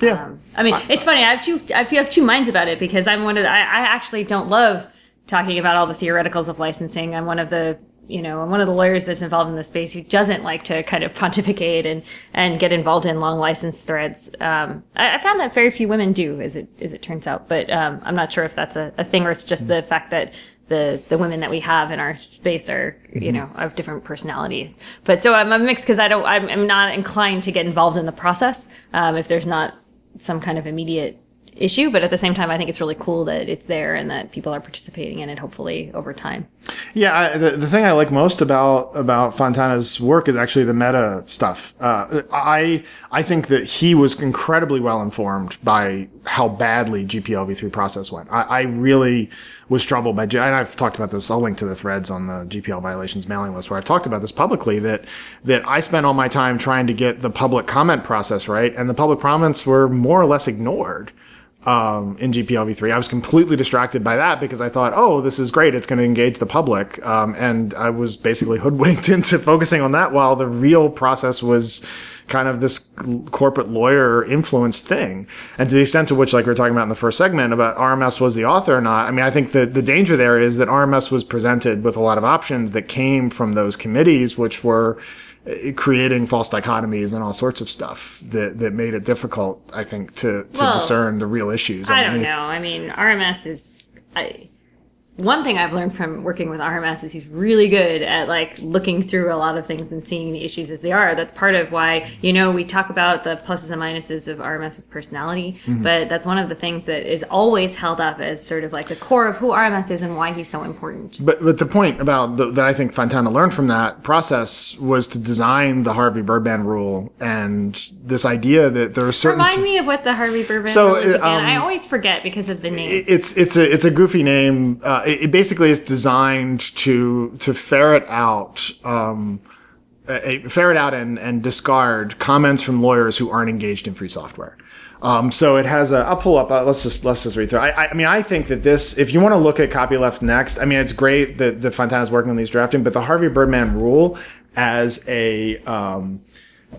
Yeah. Um, I mean, it's funny. I have two. I feel I have two minds about it because I'm one of. The, I, I actually don't love talking about all the theoreticals of licensing. I'm one of the. You know, I'm one of the lawyers that's involved in the space who doesn't like to kind of *laughs* pontificate and and get involved in long license threads. Um, I, I found that very few women do, as it as it turns out. But um, I'm not sure if that's a, a thing or it's just the fact that the the women that we have in our space are you know of different personalities. But so I'm, I'm mixed because I don't. I'm, I'm not inclined to get involved in the process um, if there's not some kind of immediate issue, but at the same time, I think it's really cool that it's there and that people are participating in it. Hopefully, over time. Yeah, I, the, the thing I like most about about Fontana's work is actually the meta stuff. Uh, I I think that he was incredibly well informed by how badly GPLv3 process went. I, I really was troubled by, and I've talked about this. I'll link to the threads on the GPL violations mailing list where I've talked about this publicly. That that I spent all my time trying to get the public comment process right, and the public comments were more or less ignored um, in GPLv3. I was completely distracted by that because I thought, oh, this is great. It's going to engage the public. Um, and I was basically *laughs* hoodwinked into focusing on that while the real process was kind of this corporate lawyer influenced thing. And to the extent to which, like we were talking about in the first segment about RMS was the author or not, I mean, I think that the danger there is that RMS was presented with a lot of options that came from those committees, which were Uh, creating false dichotomies and all sorts of stuff that, that made it difficult, I think, to, to Well, discern the real issues. I don't know. I mean, RMS is. I, one thing I've learned from working with RMS is he's really good at like looking through a lot of things and seeing the issues as they are. That's part of why, you know, we talk about the pluses and minuses of RMS's personality, Mm-hmm. Mhm. but that's one of the things that is always held up as sort of like the core of who RMS is and why he's so important. But but the point about the, that I think Fontana learned from that process was to design the Harvey Birdman rule and this idea that there are certain Remind me of what the Harvey Birdman So, rule is again. um, I always forget because of the name. it's it's a it's a goofy name. Uh, it, it basically is designed to to ferret out um, ferret out and and discard comments from lawyers who aren't engaged in free software. Um, so it has a. I'll pull up. Uh, let's just let's just read through. I, I, mean, I think that this. If you want to look at copyleft next, I mean, it's great that that Fontana's working on these drafting, but the Harvey Birdman rule as a um,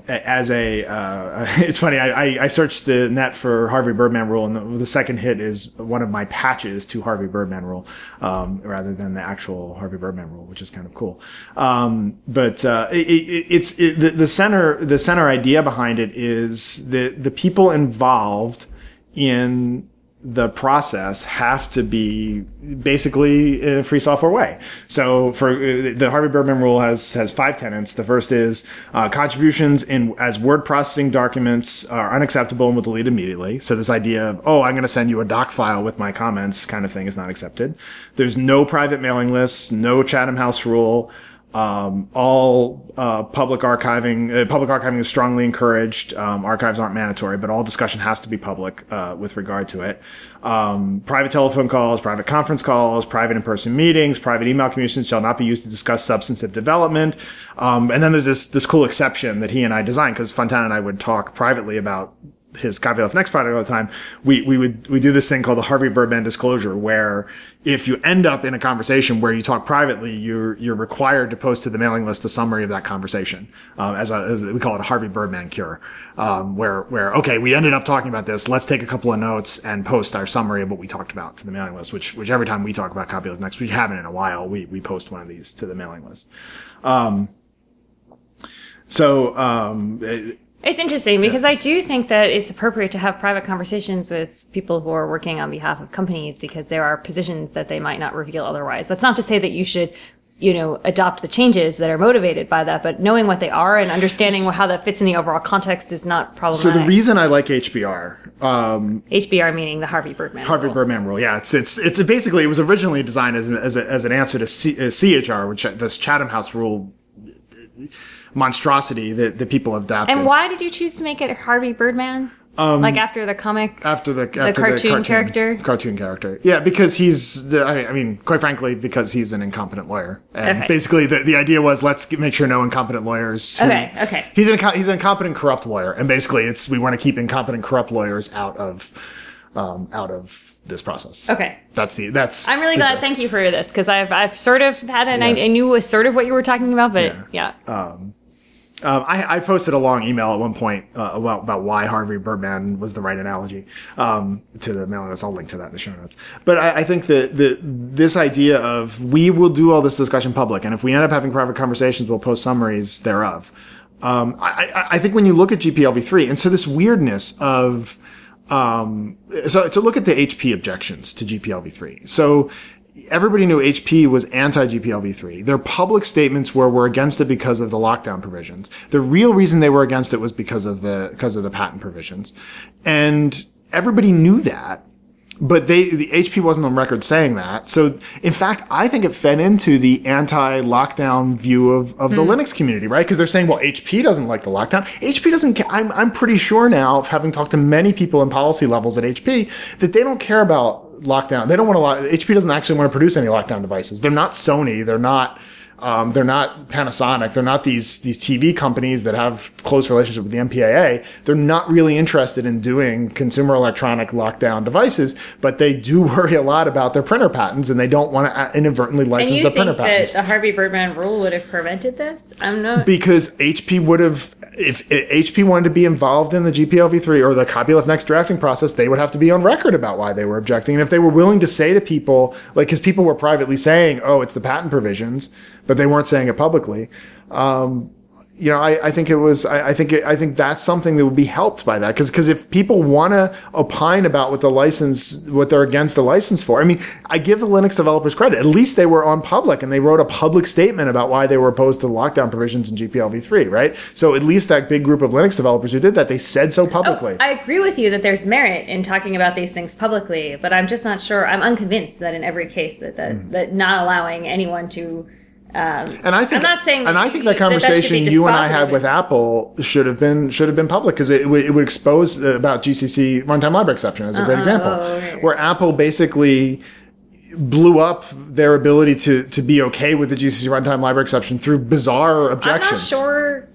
as a uh, *laughs* it's funny I, I, searched the net for harvey birdman rule and the, the second hit is one of my patches to harvey birdman rule um, rather than the actual harvey birdman rule which is kind of cool. Um, but uh, it, it, it's it, the, the center the center idea behind it is that the people involved in the process have to be basically in a free software way. So for uh, the Harvey Birdman rule has has five tenets. The first is uh, contributions in as word processing documents are unacceptable and will delete immediately. So this idea of oh I'm going to send you a doc file with my comments kind of thing is not accepted. There's no private mailing lists, no Chatham House rule. Um, all uh, public archiving, uh, public archiving is strongly encouraged. Um, archives aren't mandatory, but all discussion has to be public uh, with regard to it. Um, private telephone calls, private conference calls, private in-person meetings, private email communications shall not be used to discuss substantive development. Um, and then there's this this cool exception that he and I designed because Fontana and I would talk privately about his copyleft next product all the time, we, we would, we do this thing called the Harvey Birdman disclosure where if you end up in a conversation where you talk privately, you're, you're required to post to the mailing list a summary of that conversation, um, as a, as we call it a Harvey Birdman cure, um, where, where, okay, we ended up talking about this. Let's take a couple of notes and post our summary of what we talked about to the mailing list, which, which every time we talk about copyleft next, we haven't in a while, we, we post one of these to the mailing list. Um, so, um, it- It's interesting because I do think that it's appropriate to have private conversations with people who are working on behalf of companies because there are positions that they might not reveal otherwise. That's not to say that you should, you know, adopt the changes that are motivated by that, but knowing what they are and understanding how that fits in the overall context is not problematic. so the reason I like HBR, um, HBR meaning the Harvey Birdman. Harvey rule. Birdman rule. Yeah, it's it's it's basically it was originally designed as an, as, a, as an answer to C, uh, CHR, which this Chatham House rule monstrosity that, that people have adopted. And why did you choose to make it Harvey Birdman? Um, like after the comic, after the the after cartoon character? cartoon character. Yeah, because he's the, I I mean, quite frankly, because he's an incompetent lawyer. And Okay. basically, the, the idea was let's make sure no incompetent lawyers. who- Okay, okay. He's an he's an incompetent, corrupt lawyer, and basically, it's we want to keep incompetent, corrupt lawyers out of um, out of this process. Okay. That's the that's. I'm really the glad. Thank you for this because I've I've sort of had an Yeah. I, I knew was sort of what you were talking about, but yeah. Um, um, I, I posted a long email at one point uh, about, about why Harvey Birdman was the right analogy um, to the mailing list. I'll link to that in the show notes. But I, I think that the, this idea of we will do all this discussion public, and if we end up having private conversations, we'll post summaries thereof. Um, I, I, think when you look at GPLv3, and so this weirdness of um, so to look at the HP objections to GPLv3. So everybody knew HP was anti-GPLv3. Their public statements were we're against it because of the lockdown provisions. The real reason they were against it was because of the because of the patent provisions. And everybody knew that but they the HP wasn't on record saying that. So in fact, I think it fed into the anti-lockdown view of, of the Hmm. Linux community, right? Because they're saying, well, HP doesn't like the lockdown. HP doesn't. Ca- I'm I'm pretty sure now, having talked to many people in policy levels at HP, that they don't care about lockdown. They don't want to. HP doesn't actually want to produce any lockdown devices. They're not Sony. They're not. Um, they're not Panasonic. They're not these these TV companies that have close relationship with the MPAA. They're not really interested in doing consumer electronic lockdown devices, but they do *laughs* worry a lot about their printer patents, and they don't want to inadvertently license the printer patents that a Harvey Birdman rule would have prevented this? I'm not. because HP would have, if if HP wanted to be involved in the GPLv3 or the copyleft next drafting process, they would have to be on record about why they were objecting. And if they were willing to say to people, like, because people were privately saying, "Oh, it's the patent provisions," but they weren't saying it publicly. Um, you know, I, I think it was, I, I think, it, I think that's something that would be helped by that. Cause, cause if people want to opine about what the license, what they're against the license for, I mean, I give the Linux developers credit. At least they were on public and they wrote a public statement about why they were opposed to the lockdown provisions in GPLv3, right? So at least that big group of Linux developers who did that, they said so publicly. I agree with you that there's merit in talking about these things publicly, but I'm just not sure. I'm unconvinced that in every case that that, that not allowing anyone to. Um, And I think, I'm not saying, and I think you- that that conversation you and I had with Apple should have been should have been public because it, would- it would expose uh, about GCC runtime library exception as a great Uh-uh, example, oh, right. where Apple basically blew up their ability to to be okay with the GCC runtime library exception through bizarre objections. I'm not sure.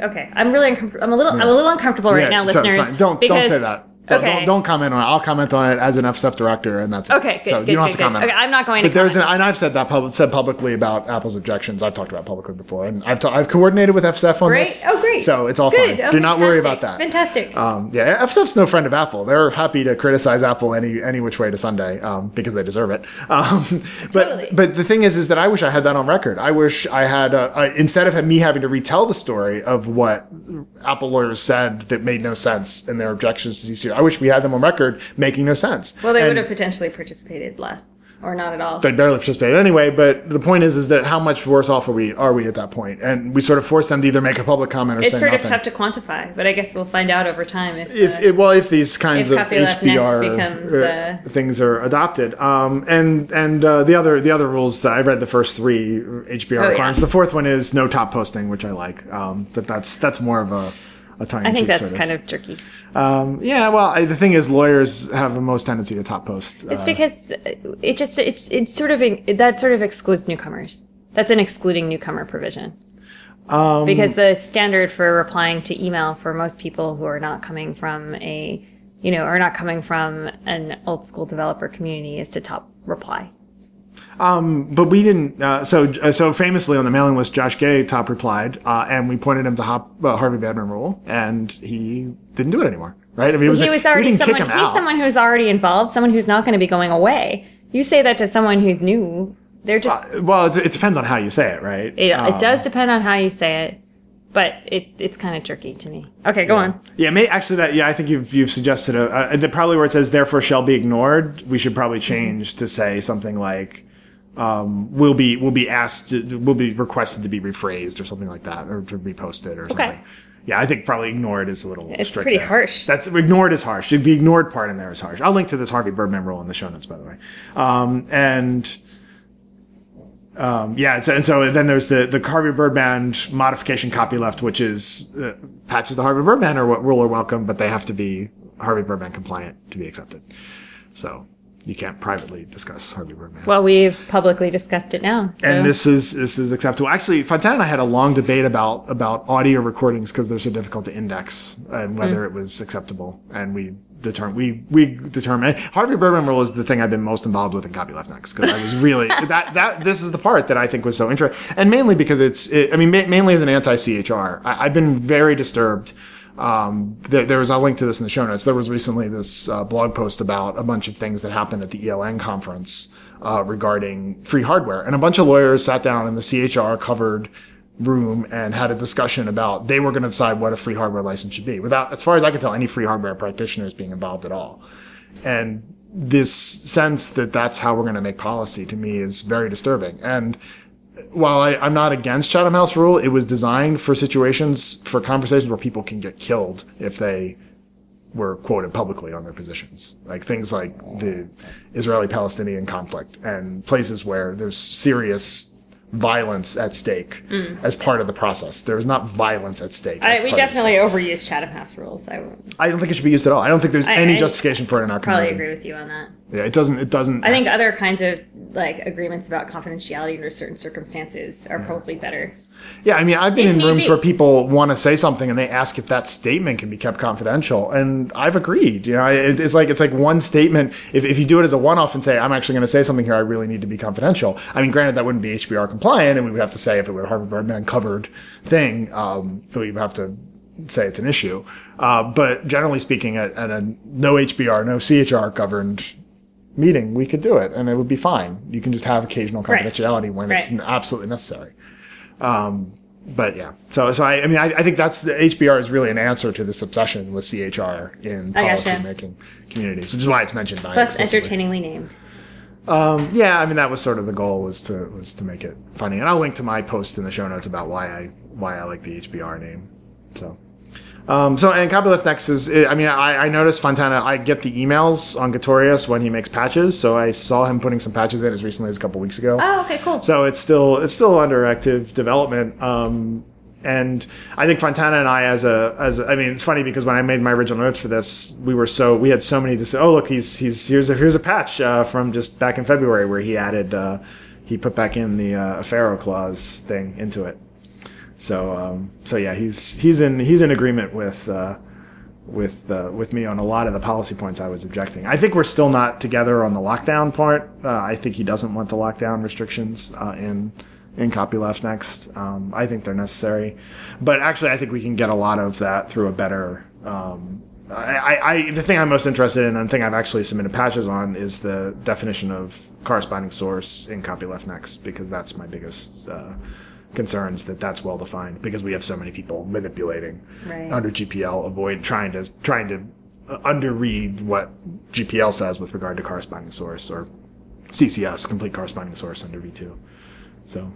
Okay, I'm really uncom- I'm a little I'm a little uncomfortable right Yeah, now, so listeners. Don't don't say that. Don't, Okay. don't, don't comment on it. I'll comment on it as an FSF director, and that's it. Okay, good, So good, you don't have good, to good. comment. Okay, I'm not going to But there's an, and I've said that pub, said publicly about Apple's objections. I've talked about publicly before, and I've ta- I've coordinated with FSF on Great. this. Oh, great. So it's all fine. Oh, Do not worry about that. Fantastic. Um, yeah, FSF's no friend of Apple. They're happy to criticize Apple any any which way to Sunday um, because they deserve it. *laughs* Um, but but the thing is, is that I wish I had that on record. I wish I had uh, uh, instead of me having to retell the story of what Apple lawyers said that made no sense in their objections to CC. I wish we had them on record making no sense. well, they And- would have potentially participated less, or not at all. they barely participated anyway. But the point is, is that how much worse off are we are we at that point? And we sort of force them to either make a public comment or It's say sort nothing. of tough to quantify, but I guess we'll find out over time if. if uh, it, well, if these kinds if of HBR becomes, uh, uh, things are adopted, um, and and uh, the other the other rules, I read the first three HBR Oh, yeah. The fourth one is no top posting, which I like, um, but that's that's more of a a tongue. I think that's kind of tricky. Um, yeah, well, I, the thing is, lawyers have the most tendency to top post. It's uh, because it just it's it's sort of that sort of excludes newcomers. That's an excluding newcomer provision. um, because the standard for replying to email for most people who are not coming from a you know are not coming from an old school developer community is to top reply Um, but we didn't. Uh, so uh, so famously on the mailing list, Josh Gay top replied, uh, and we pointed him to Hop, uh, Harvey Birdman rule, and he didn't do it anymore. Right? I mean, it was, he was already someone he's out. someone who's already involved someone who's not going to be going away you say that to someone who's new they're just well, it, it depends on how you say it, right? it, Um, it does depend on how you say it but it, it's kind of jerky to me okay go on Yeah, may, actually, that yeah, I think you've you've suggested a, uh, the probably where it says therefore shall be ignored. We should probably change to say something like um, will be will be asked to, will be requested to be rephrased or something like that or to be posted or something. Okay. Yeah, I think probably ignored is a little. It's strict pretty there. harsh. That's ignored is harsh. The ignored part in there is harsh. I'll link to this Harvey Birdman rule in the show notes, by the way. Um, and um, yeah, so, and so then there's the the Harvey Birdman modification copy left, which is uh, patches the Harvey Birdman or what rule are welcome, but they have to be Harvey Birdman compliant to be accepted. So you can't privately discuss Harvey Birdman. well we've publicly discussed it now so. And this is this is acceptable. Actually, Fontana and I had a long debate about about audio recordings because they're so difficult to index and whether Mm. it was acceptable. And we determined we we determined Harvey Birdman rule is the thing I've been most involved with in Copyleft Next because I was really *laughs* that that this is the part that I think was so interesting, and mainly because it's it, I mean ma- mainly as an anti CHR. I've been very disturbed. Um, there, there was, I'll link to this in the show notes. There was recently this uh, blog post about a bunch of things that happened at the ELN conference uh, regarding free hardware. And a bunch of lawyers sat down in the CHR covered room and had a discussion about they were going to decide what a free hardware license should be without, as far as I can tell, any free hardware practitioners being involved at all. And this sense that that's how we're going to make policy to me is very disturbing. And while I, I'm not against Chatham House rule, it was designed for situations, for conversations where people can get killed if they were quoted publicly on their positions, like things like the Israeli-Palestinian conflict and places where there's serious violence at stake Mm. as part of the process. There is not violence at stake. I, we part of the definitely overuse Chatham House rules. I I don't think it should be used at all. I don't think there's I- any justification for it in our probably agree with you on that. Yeah, it doesn't. It doesn't. I think other kinds of like agreements about confidentiality under certain circumstances are probably better. Yeah, I mean, I've been If in rooms be. where people want to say something and they ask if that statement can be kept confidential, and I've agreed. You know, it, it's like it's like one statement. If, if you do it as a one-off and say, "I'm actually going to say something here, I really need to be confidential." I mean, granted, that wouldn't be HBR compliant, and we would have to say if it were a Harvey Birdman covered thing, um, we would have to say it's an issue. Uh, but generally speaking, at, at a no HBR, no CHR governed meeting, we could do it, and it would be fine. You can just have occasional Right. confidentiality when it's absolutely necessary. Um, but yeah, so so I, I mean I, I think that's the HBR is really an answer to this obsession with CHR in I gotcha. policy making communities, which is why it's mentioned by Plus, entertainingly named. Um, yeah, I mean that was sort of the goal was to was to make it funny, and I'll link to my post in the show notes about why I why I like the HBR name. So. Um, so and Copyleft Next is, I mean, I, I noticed Fontana, I get the emails on Gitorious when he makes patches. So I saw him putting some patches in as recently as a couple weeks ago. Oh, okay, cool. So it's still it's still under active development. Um, and I think Fontana and I, as a as a, I mean, it's funny because when I made my original notes for this, we were so we had so many to say. Oh, look, he's he's here's a here's a patch uh, from just back in February where he added uh, he put back in the uh, Affero clause thing into it. So um, so yeah, he's he's in he's in agreement with. Uh, with uh, with me on a lot of the policy points I was objecting. I think we're still not together on the lockdown part. Uh, I think he doesn't want the lockdown restrictions uh, in in copyleft next. Um, I think they're necessary, but actually, I think we can get a lot of that through a better. Um, I, I, the thing I'm most interested in and the thing I've actually submitted patches on is the definition of corresponding source in copyleft next because that's my biggest. Concerns that that's well defined because we have so many people manipulating Right. under GPL, avoid trying to trying to uh, underread what GPL says with regard to corresponding source or CCS, complete corresponding source under V2. So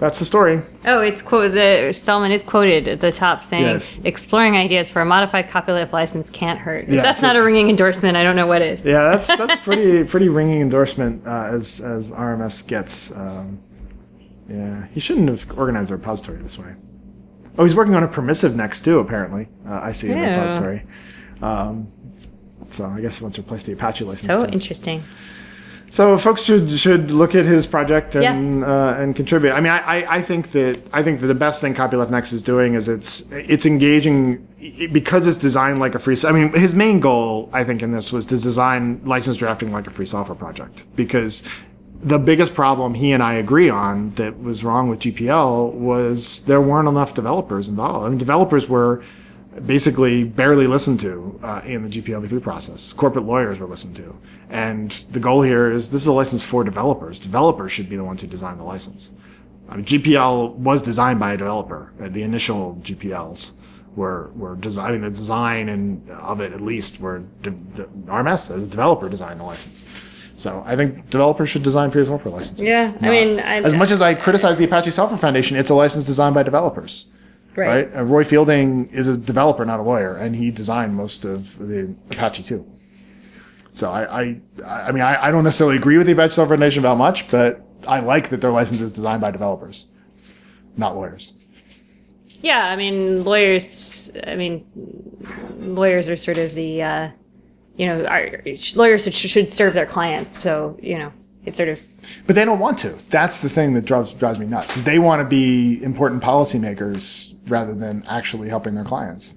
that's the story. Oh, it's quote the Stallman is quoted at the top saying, Yes. "Exploring ideas for a modified copyleft license can't hurt." If Yeah, that's so- not a ringing endorsement, I don't know what is. Yeah, that's that's pretty pretty ringing endorsement uh, as as RMS gets. Um, yeah, he shouldn't have organized the repository this way. Oh, he's working on a permissive next too. Apparently, uh, I see in the Ew. repository. Um, so I guess he wants to replace the Apache license. So too. interesting. So folks should should look at his project and uh, and contribute. I mean, I, I, I think that I think that the best thing Copyleft Next is doing is it's it's engaging because it's designed like a free. I mean, his main goal I think in this was to design license drafting like a free software project because the biggest problem he and I agree on that was wrong with GPL was there weren't enough developers involved. I mean, developers were basically barely listened to uh, in the GPLv3 process. Corporate lawyers were listened to. And the goal here is this is a license for developers. Developers should be the ones who design the license. I mean, GPL was designed by a developer. Uh, The initial GPLs were were designing the design and of it at least were de- de- RMS as a developer designed the license. So I think developers should design free software licenses. Yeah, I mean, I- as much as I criticize the Apache Software Foundation, it's a license designed by developers Right. right? Roy Fielding is a developer, not a lawyer, and he designed most of the Apache too. So I, I, I mean, I, I don't necessarily agree with the Apache Software Foundation about much, but I like that their license is designed by developers, not lawyers. Yeah, I mean, lawyers. I mean, lawyers are sort of the, uh, you know, are, lawyers should, should serve their clients. So you know, it's sort of But they don't want to. That's the thing that drives drives me nuts. Is they want to be important policymakers rather than actually helping their clients.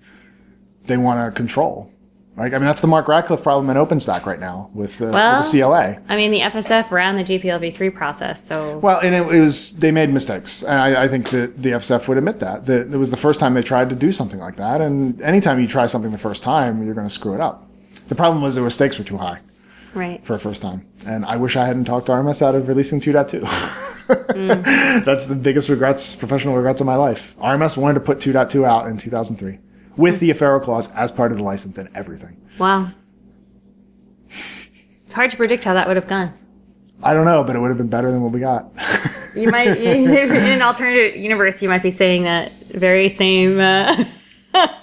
They want to control. Right? I mean, that's the Mark Radcliffe problem in OpenStack right now with, uh, well. with the CLA. I mean, the FSF ran the GPLv3 process, so Well, and it, it was they made mistakes. And I, I think that the FSF would admit that. that. It was the first time they tried to do something like that. And anytime you try something the first time, you're going to screw it up. The problem was the stakes were too high right. for a first time. And I wish I hadn't talked RMS out of releasing 2.2. *laughs* That's the biggest regrets, professional regrets of my life. RMS wanted to put 2.2 out in 2003 with the Affero clause as part of the license and everything. Wow. It's hard to predict how that would have gone. I don't know, but it would have been better than what we got. You might, *laughs* in an alternative universe, you might be saying that very same. Uh, *laughs*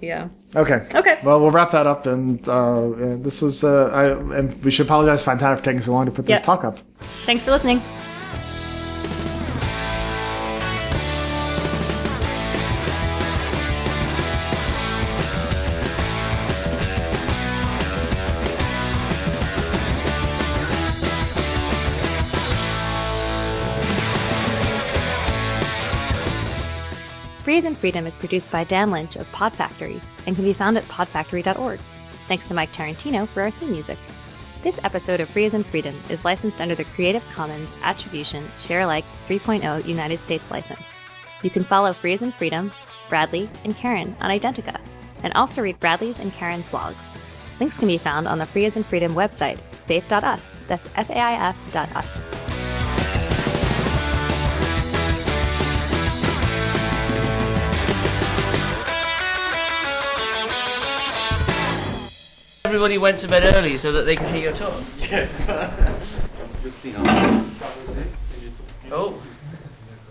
Yeah. Okay. Okay. Well, we'll wrap that up, and uh, and this was. Uh, I, and we should apologize Fontana for taking so long to put this talk up. Thanks for listening. Freedom is produced by Dan Lynch of Pod Factory and can be found at podfactory.org. Thanks to Mike Tarantino for our theme music. This episode of Free as in Freedom is licensed under the Creative Commons Attribution Share Alike 3.0 United States license. You can follow Free as in Freedom, Bradley, and Karen on Identica, and also read Bradley's and Karen's blogs. Links can be found on the Free as in Freedom website, faif.us. That's F-A-I-F us. Everybody went to bed early so that they could hear your talk. Yes. *laughs* *laughs* oh.